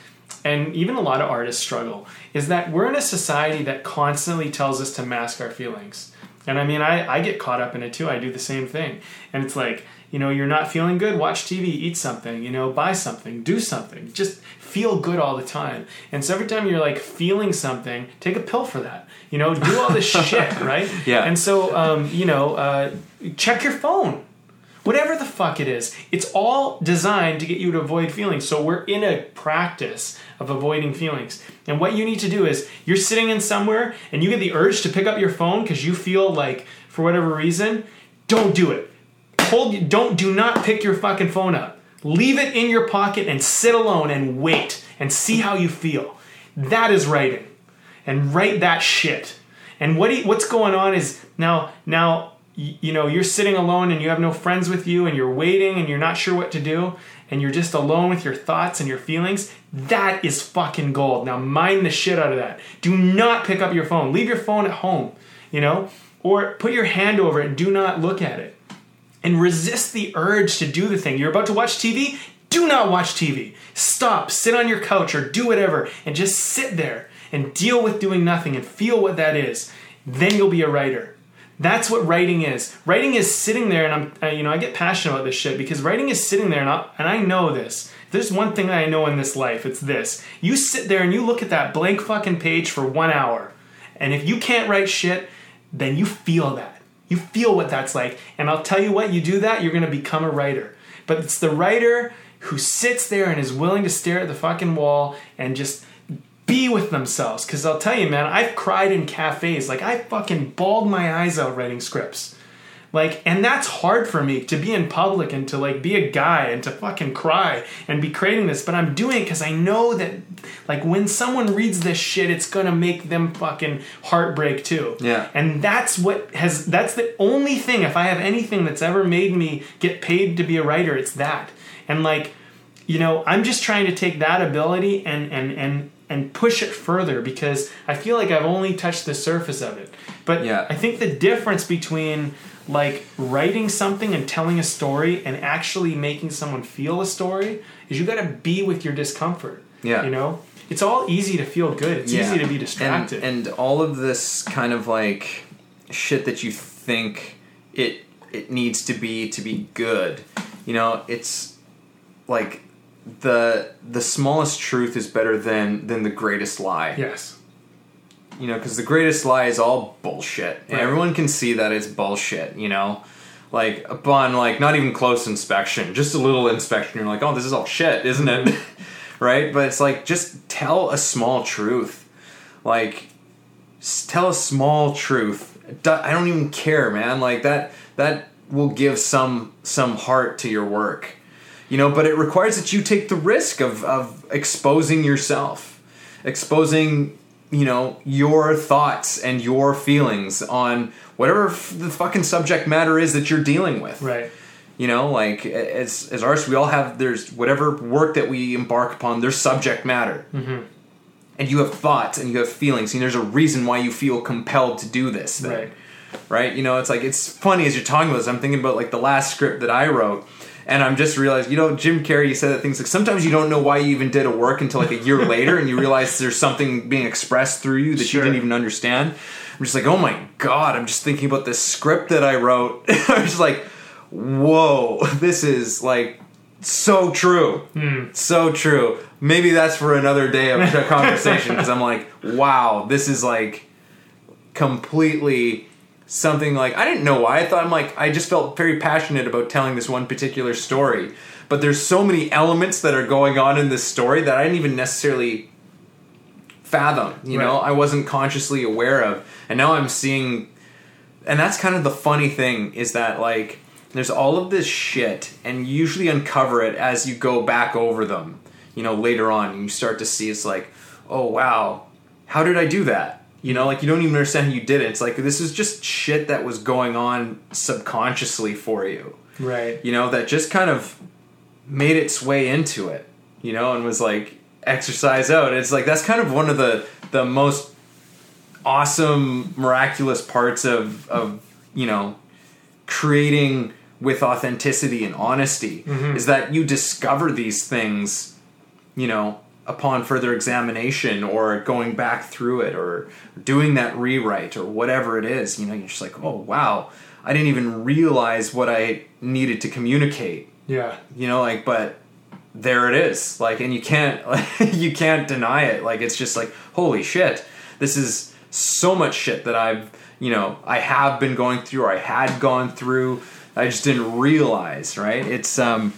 and even a lot of artists struggle is that we're in a society that constantly tells us to mask our feelings. And i mean i, I get caught up in it too i do the same thing. And it's like you know you're not feeling good watch tv eat something you know buy something do something. Just feel good all the time. And so every time you're like feeling something take a pill for that. You know do all this *laughs* shit right? Yeah. and so um, you know uh, check your phone. Whatever the fuck it is. It's all designed to get you to avoid feelings. So we're in a practice of avoiding feelings. And what you need to do is you're sitting in somewhere and you get the urge to pick up your phone because you feel like for whatever reason don't do it hold don't do not pick your fucking phone up leave it in your pocket and sit alone and wait and see how you feel that is writing and write that shit. And what you- what's going on is now now you know you're sitting alone and you have no friends with you and you're waiting and you're not sure what to do and you're just alone with your thoughts and your feelings. That is fucking gold. Now mind the shit out of that. Do not pick up your phone. Leave your phone at home, you know? Or put your hand over it and do not look at it and resist the urge to do the thing. You're about to watch TV? Do not watch TV. Stop, sit on your couch or do whatever and just sit there and deal with doing nothing and feel what that is. Then you'll be a writer. That's what writing is. Writing is sitting there, and I'm, you know, I get passionate about this shit because writing is sitting there, and I, and I know this. There's one thing I know in this life, it's this: you sit there and you look at that blank fucking page for one hour, and if you can't write shit, then you feel that. You feel what that's like. And I'll tell you what, you do that, you're going to become a writer. But it's the writer who sits there and is willing to stare at the fucking wall and just be with themselves. Because I'll tell you, man, I've cried in cafes. Like, I fucking bawled my eyes out writing scripts. Like, and that's hard for me to be in public and to like be a guy and to fucking cry and be creating this. But I'm doing it because I know that, like, when someone reads this shit, it's gonna make them fucking heartbreak too. Yeah. And that's what has, that's the only thing, if I have anything that's ever made me get paid to be a writer, it's that. And like, you know, I'm just trying to take that ability and, and, and, and push it further because I feel like I've only touched the surface of it. But Yeah. I think the difference between like writing something and telling a story and actually making someone feel a story is you got to be with your discomfort. Yeah. You know, it's all easy to feel good. It's easy to be distracted. And, and all of this kind of like shit that you think it it needs to be to be good. You know, it's like the the smallest truth is better than than the greatest lie. yes. You know, because the greatest lie is all bullshit. And everyone can see that it's bullshit, you know? Like, upon, like, not even close inspection, just a little inspection, you're like, oh, this is all shit, isn't it? *laughs* right? But it's like, just tell a small truth. Like, tell a small truth. I don't even care, man. Like, that, that will give some, some heart to your work. You know, but it requires that you take the risk of, of exposing yourself, exposing you know your thoughts and your feelings on whatever f- the fucking subject matter is that you're dealing with Right. you know like as as artists we all have there's whatever work that we embark upon there's subject matter Mm-hmm. and you have thoughts and you have feelings and there's a reason why you feel compelled to do this thing Right. right? You know, it's like it's funny as you're talking about this. I'm thinking about like the last script that I wrote, and I'm just realized, you know, Jim Carrey said that things like sometimes you don't know why you even did a work until like a year *laughs* later, and you realize there's something being expressed through you that Sure. you didn't even understand. I'm just like, oh my god, I'm just thinking about this script that I wrote. *laughs* I'm just like, whoa, this is like so true, hmm. so true. Maybe that's for another day of *laughs* conversation because I'm like, wow, this is like completely something like I didn't know why. I thought I'm like I just felt very passionate about telling this one particular story. But there's so many elements that are going on in this story that I didn't even necessarily fathom, you know, I wasn't consciously aware of. And now I'm seeing and that's kind of the funny thing is that like there's all of this shit and you usually uncover it as you go back over them you know later on and you start to see it's like oh wow how did i do that you know like you don't even understand how you did it. It's like this is just shit that was going on subconsciously for you. Right. you know that just kind of made its way into it you know and was like exercise out. It's like that's kind of one of the the most awesome miraculous parts of of you know creating with authenticity and honesty mm-hmm. is that you discover these things you know upon further examination or going back through it or doing that rewrite or whatever it is you know you're just like oh wow i didn't even realize what i needed to communicate. Yeah. you know like but there it is. Like and you can't *laughs* you can't deny it. Like it's just like holy shit this is so much shit that i've you know i have been going through or i had gone through. I just didn't realize right? It's um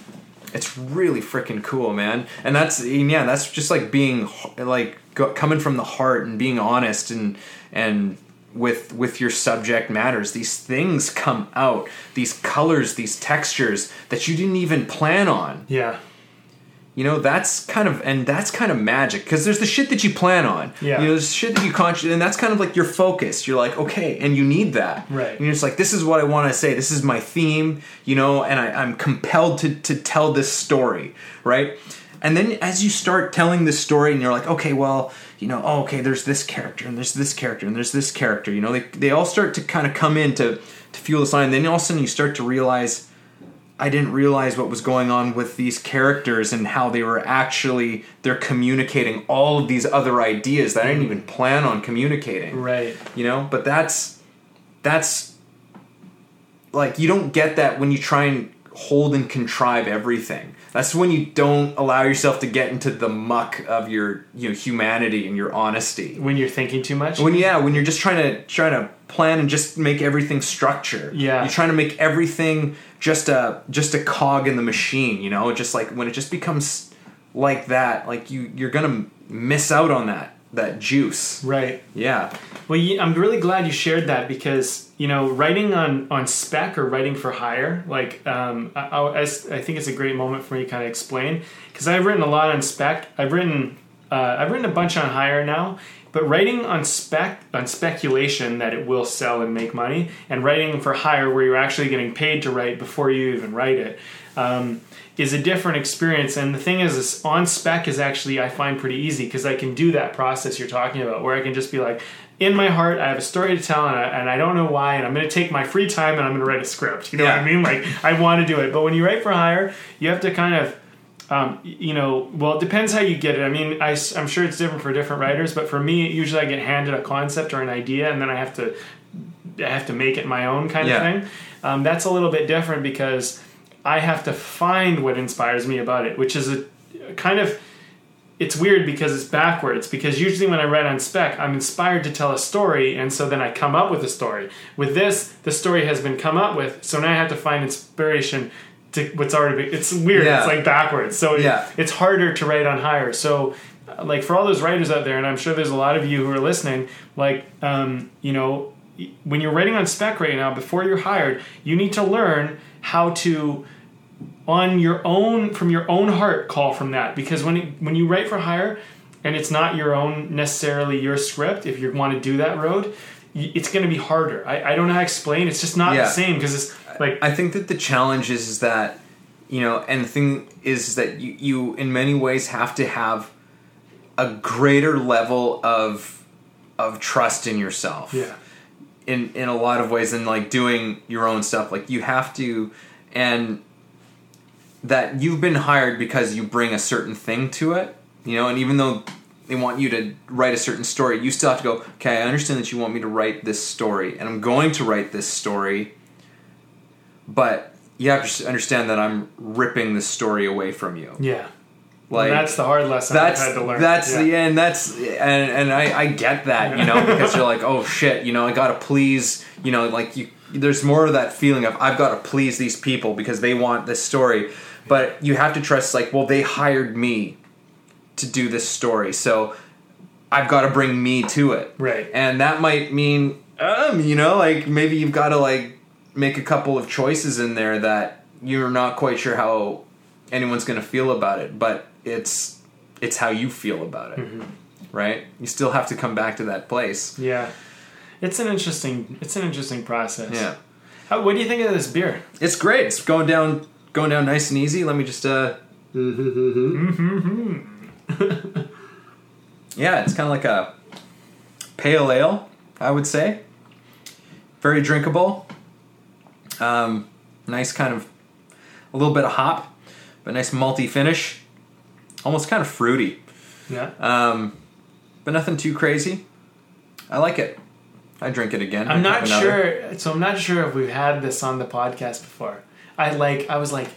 it's really freaking cool man. And that's and yeah that's just like being like coming from the heart and being honest and and with with your subject matters. These things come out. These colors these textures that you didn't even plan on. Yeah. You know that's kind of and that's kind of magic because there's the shit that you plan on Yeah. you know there's shit that you conscious and that's kind of like your focus you're like okay and you need that Right. and you're just like this is what i want to say this is my theme you know and I, i'm compelled to to tell this story right and then as you start telling this story and you're like okay well you know oh, okay there's this character and there's this character and there's this character you know they, they all start to kind of come in to to fuel the sign. then all of a sudden you start to realize I didn't realize what was going on with these characters and how they were actually they're communicating all of these other ideas that I didn't even plan on communicating. Right. You know, but that's that's like you don't get that when you try and hold and contrive everything. That's when you don't allow yourself to get into the muck of your you know humanity and your honesty. When you're thinking too much. When yeah, when you're just trying to trying to plan and just make everything structure. Yeah. You're trying to make everything just a just a cog in the machine, you know? Just like when it just becomes like that, like you you're to miss out on that that juice. right. Yeah. Well, I'm really glad you shared that because you know writing on on spec or writing for hire, like um, I, I, I think it's a great moment for me to kind of explain because I've written a lot on spec. I've written uh, I've written a bunch on hire now, but writing on spec on speculation that it will sell and make money, and writing for hire where you're actually getting paid to write before you even write it. Um, is a different experience. And the thing is, is on spec is actually i find pretty easy because i can do that process you're talking about where i can just be like in my heart i have a story to tell and i, and I don't know why and i'm going to take my free time and i'm going to write a script. You know what i mean? Like i want to do it. But when you write for hire you have to kind of um, you know, well, it depends how you get it. I mean, I, am sure it's different for different writers, but for me, usually I get handed a concept or an idea, and then I have to, I have to make it my own kind Yeah. of thing. Um, that's a little bit different because I have to find what inspires me about it, which is a kind of it's weird because it's backwards because usually when I write on spec, I'm inspired to tell a story, and so then I come up with a story. With this, the story has been come up with, so now I have to find inspiration to what's already. Been, it's weird. Yeah. It's like backwards. So it- Yeah. it's harder to write on hire. So, uh, like for all those writers out there, and I'm sure there's a lot of you who are listening, like um, you know, when you're writing on spec right now, before you're hired, you need to learn how to on your own from your own heart call from that because when it, when you write for hire and it's not your own necessarily your script, if you want to do that road, it's going to be harder. I, I don't know how to explain. It's just not Yeah. the same because it's like I think that the challenge is, is that you know, and the thing is that you, you in many ways have to have a greater level of of trust in yourself. yeah, In in a lot of ways than like doing your own stuff. Like you have to and that you've been hired because you bring a certain thing to it, you know, and even though they want you to write a certain story, you still have to go, okay, I understand that you want me to write this story, and I'm going to write this story, but you have to understand that I'm ripping the story away from you. yeah. Like and that's the hard lesson that's I've had to learn. that's yeah. the end. That's and and I, I get that you know *laughs* because you're like oh shit you know I gotta please you know like you there's more of that feeling of I've got to please these people because they want this story, but you have to trust like well they hired me to do this story so I've got to bring me to it right. and that might mean um you know like maybe you've got to like make a couple of choices in there that you're not quite sure how anyone's going to feel about it but it's it's how you feel about it right? You still have to come back to that place. Yeah, it's an interesting it's an interesting process. yeah. How, what do you think of this beer? it's great. It's going down going down nice and easy. Let me just uh *laughs* yeah it's kind of like a pale ale i would say. Very drinkable um, nice kind of a little bit of hop but nice malty finish almost kind of fruity Yeah. um, but nothing too crazy i like it i drink it again I'm not sure. So I'm not sure if we've had this on the podcast before. I like. I was like,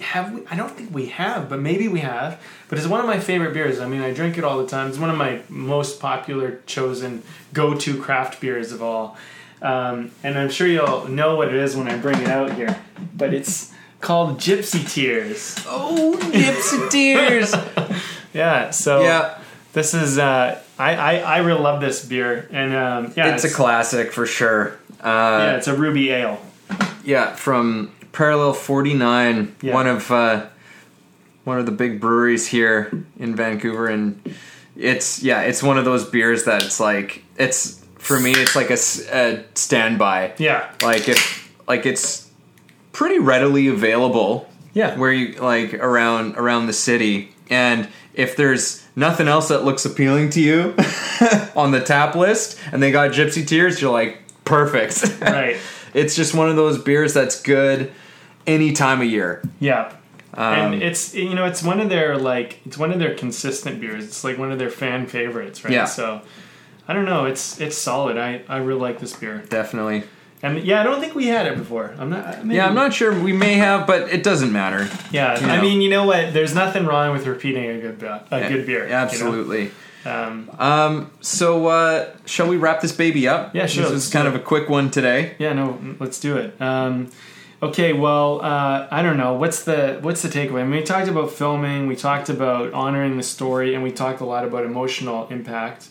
have we? I don't think we have, but maybe we have. But it's one of my favorite beers. I mean, I drink it all the time. It's one of my most popular chosen go-to craft beers of all. Um, and I'm sure you'll know what it is when I bring it out here. But it's called Gypsy Tears. oh gypsy tears *laughs* Yeah. So yeah this is. Uh, I, I I really love this beer, and um, yeah, it's a classic for sure uh, yeah, it's a ruby ale. Yeah, from Parallel 49, Yeah. one of uh, one of the big breweries here in Vancouver, and it's yeah, it's one of those beers that's like it's for me, it's like a standby. Yeah. Like if like it's pretty readily available. Yeah. where you like around around the city, and if there's nothing else that looks appealing to you *laughs* on the tap list, and they got Gypsy Tears, you're like perfect. *laughs* Right. It's just one of those beers that's good any time of year. Yeah. Um, and it's you know it's one of their like it's one of their consistent beers. It's like one of their fan favorites, right? Yeah. So I don't know. It's it's solid. I I really like this beer. Definitely. And yeah, I don't think we had it before. I'm not. Maybe, Yeah, I'm not sure. We may have, but it doesn't matter. Yeah, you I mean, you know what? There's nothing wrong with repeating a good beer. A good beer. you know? Absolutely. Um, Um, so, uh, shall we wrap this baby up? Yeah, sure, This is kind of a quick one today. yeah. No. Let's do it. Um, okay. Well, uh, I don't know. What's the what's the takeaway? I mean, we talked about filming. We talked about honoring the story, and we talked a lot about emotional impact.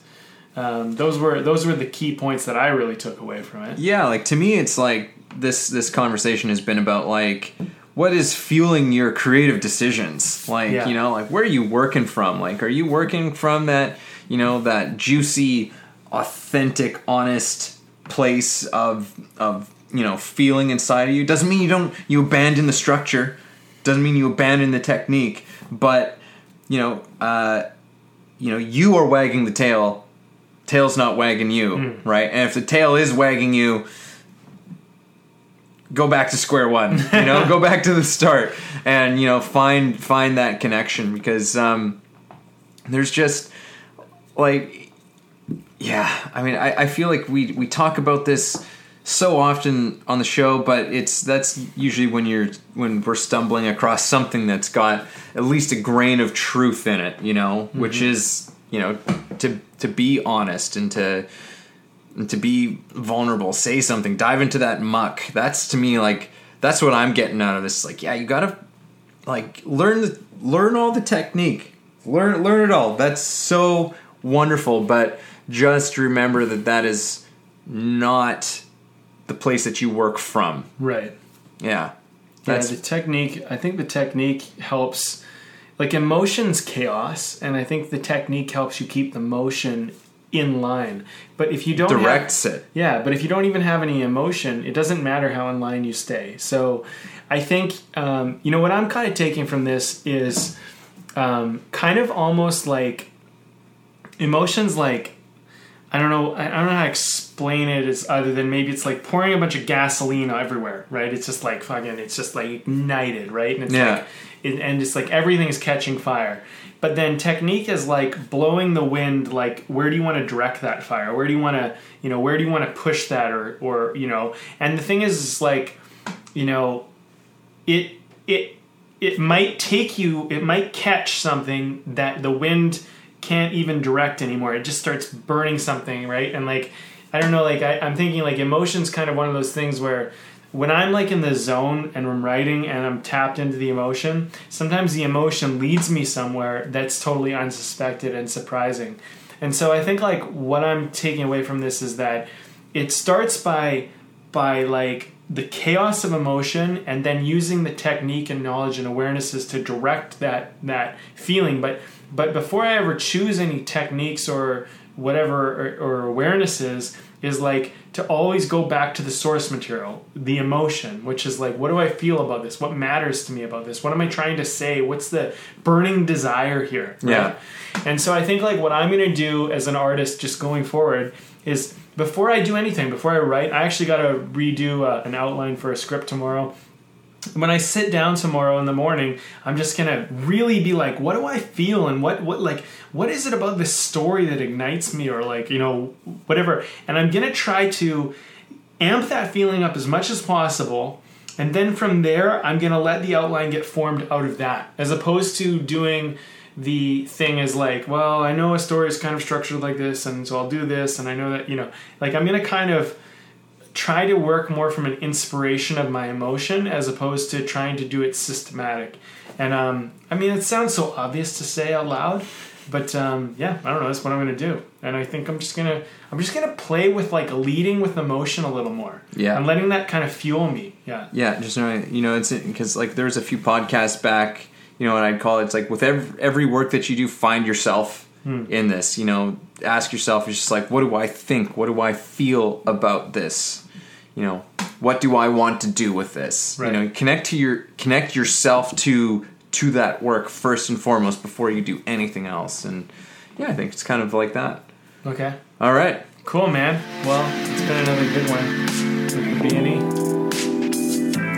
Um, those were those were the key points that I really took away from it. Yeah, like to me, it's like this. This conversation has been about like what is fueling your creative decisions. Like Yeah. you know, like where are you working from? Like, are you working from that you know that juicy, authentic, honest place of of you know feeling inside of you? Doesn't mean you don't you abandon the structure. Doesn't mean you abandon the technique, but you know, uh, you know, you are wagging the tail. Tail's not wagging you, right? And if the tail is wagging you, go back to square one. You know, *laughs* go back to the start, and you know, find find that connection because um, there's just like, yeah. I mean, I, I feel like we we talk about this so often on the show, but it's that's usually when you're when we're stumbling across something that's got at least a grain of truth in it, you know, which is you know to to be honest and to and to be vulnerable, say something, dive into that muck. That's to me like that's what I'm getting out of this. Like, yeah, you gotta like learn the learn all the technique, learn learn it all. That's so wonderful, but just remember that that is not the place that you work from. Right. Yeah, Yeah, that's the technique. I think the technique helps. Like emotion's chaos, and I think the technique helps you keep the motion in line. But if you don't have- Directs it. yeah, but if you don't even have any emotion, it doesn't matter how in line you stay. So I think, um, you know, what I'm kind of taking from this is um, kind of almost like emotions like, I don't know, I I don't know how to explain it as other than maybe it's like pouring a bunch of gasoline everywhere, right? It's just like fucking, it's just like ignited, right? And it's Yeah. like, it, and it's like everything is catching fire. But then technique is like blowing the wind. Like where do you want to direct that fire? Where do you want to, you know, where do you want to push that, or or you know? And the thing is, is like, you know, it it it might take you. It might catch something that the wind can't even direct anymore. It just starts burning something, right? And like, I don't know. Like I, I'm thinking like emotion's kind of one of those things where when I'm like in the zone and I'm writing and I'm tapped into the emotion, sometimes the emotion leads me somewhere that's totally unsuspected and surprising. And so I think like what I'm taking away from this is that it starts by by like the chaos of emotion and then using the technique and knowledge and awarenesses to direct that that feeling but but before I ever choose any techniques or whatever or, or awarenesses is like to always go back to the source material, the emotion, which is like, what do I feel about this? What matters to me about this? What am I trying to say? What's the burning desire here? right? Yeah. And so I think like what I'm going to do as an artist just going forward is before I do anything, before I write, I actually got to redo uh, an outline for a script tomorrow when I sit down tomorrow in the morning, I'm just gonna really be like, what do I feel and what what like what is it about this story that ignites me or like you know whatever, and I'm gonna try to amp that feeling up as much as possible. And then from there, I'm gonna let the outline get formed out of that, as opposed to doing the thing as like, well, I know a story is kind of structured like this, and so I'll do this, and I know that you know, like I'm gonna kind of try to work more from an inspiration of my emotion as opposed to trying to do it systematic. And um, I mean, it sounds so obvious to say out loud, but um, yeah, I don't know. That's what I'm gonna do. And I think I'm just gonna I'm just gonna play with like leading with emotion a little more. Yeah. and letting that kind of fuel me. Yeah. Yeah, just knowing, you know, it's because like there was a few podcasts back, you know, and I'd call it, it's like with every, every work that you do, find yourself Hmm. in this. You know, ask yourself, it's just like, what do I think? What do I feel about this? You know, what do I want to do with this? Right. You know, connect to your connect yourself to to that work first and foremost before you do anything else. And yeah, I think it's kind of like that. Okay. All right. Cool, man. Well, it's been another good one with the B&E.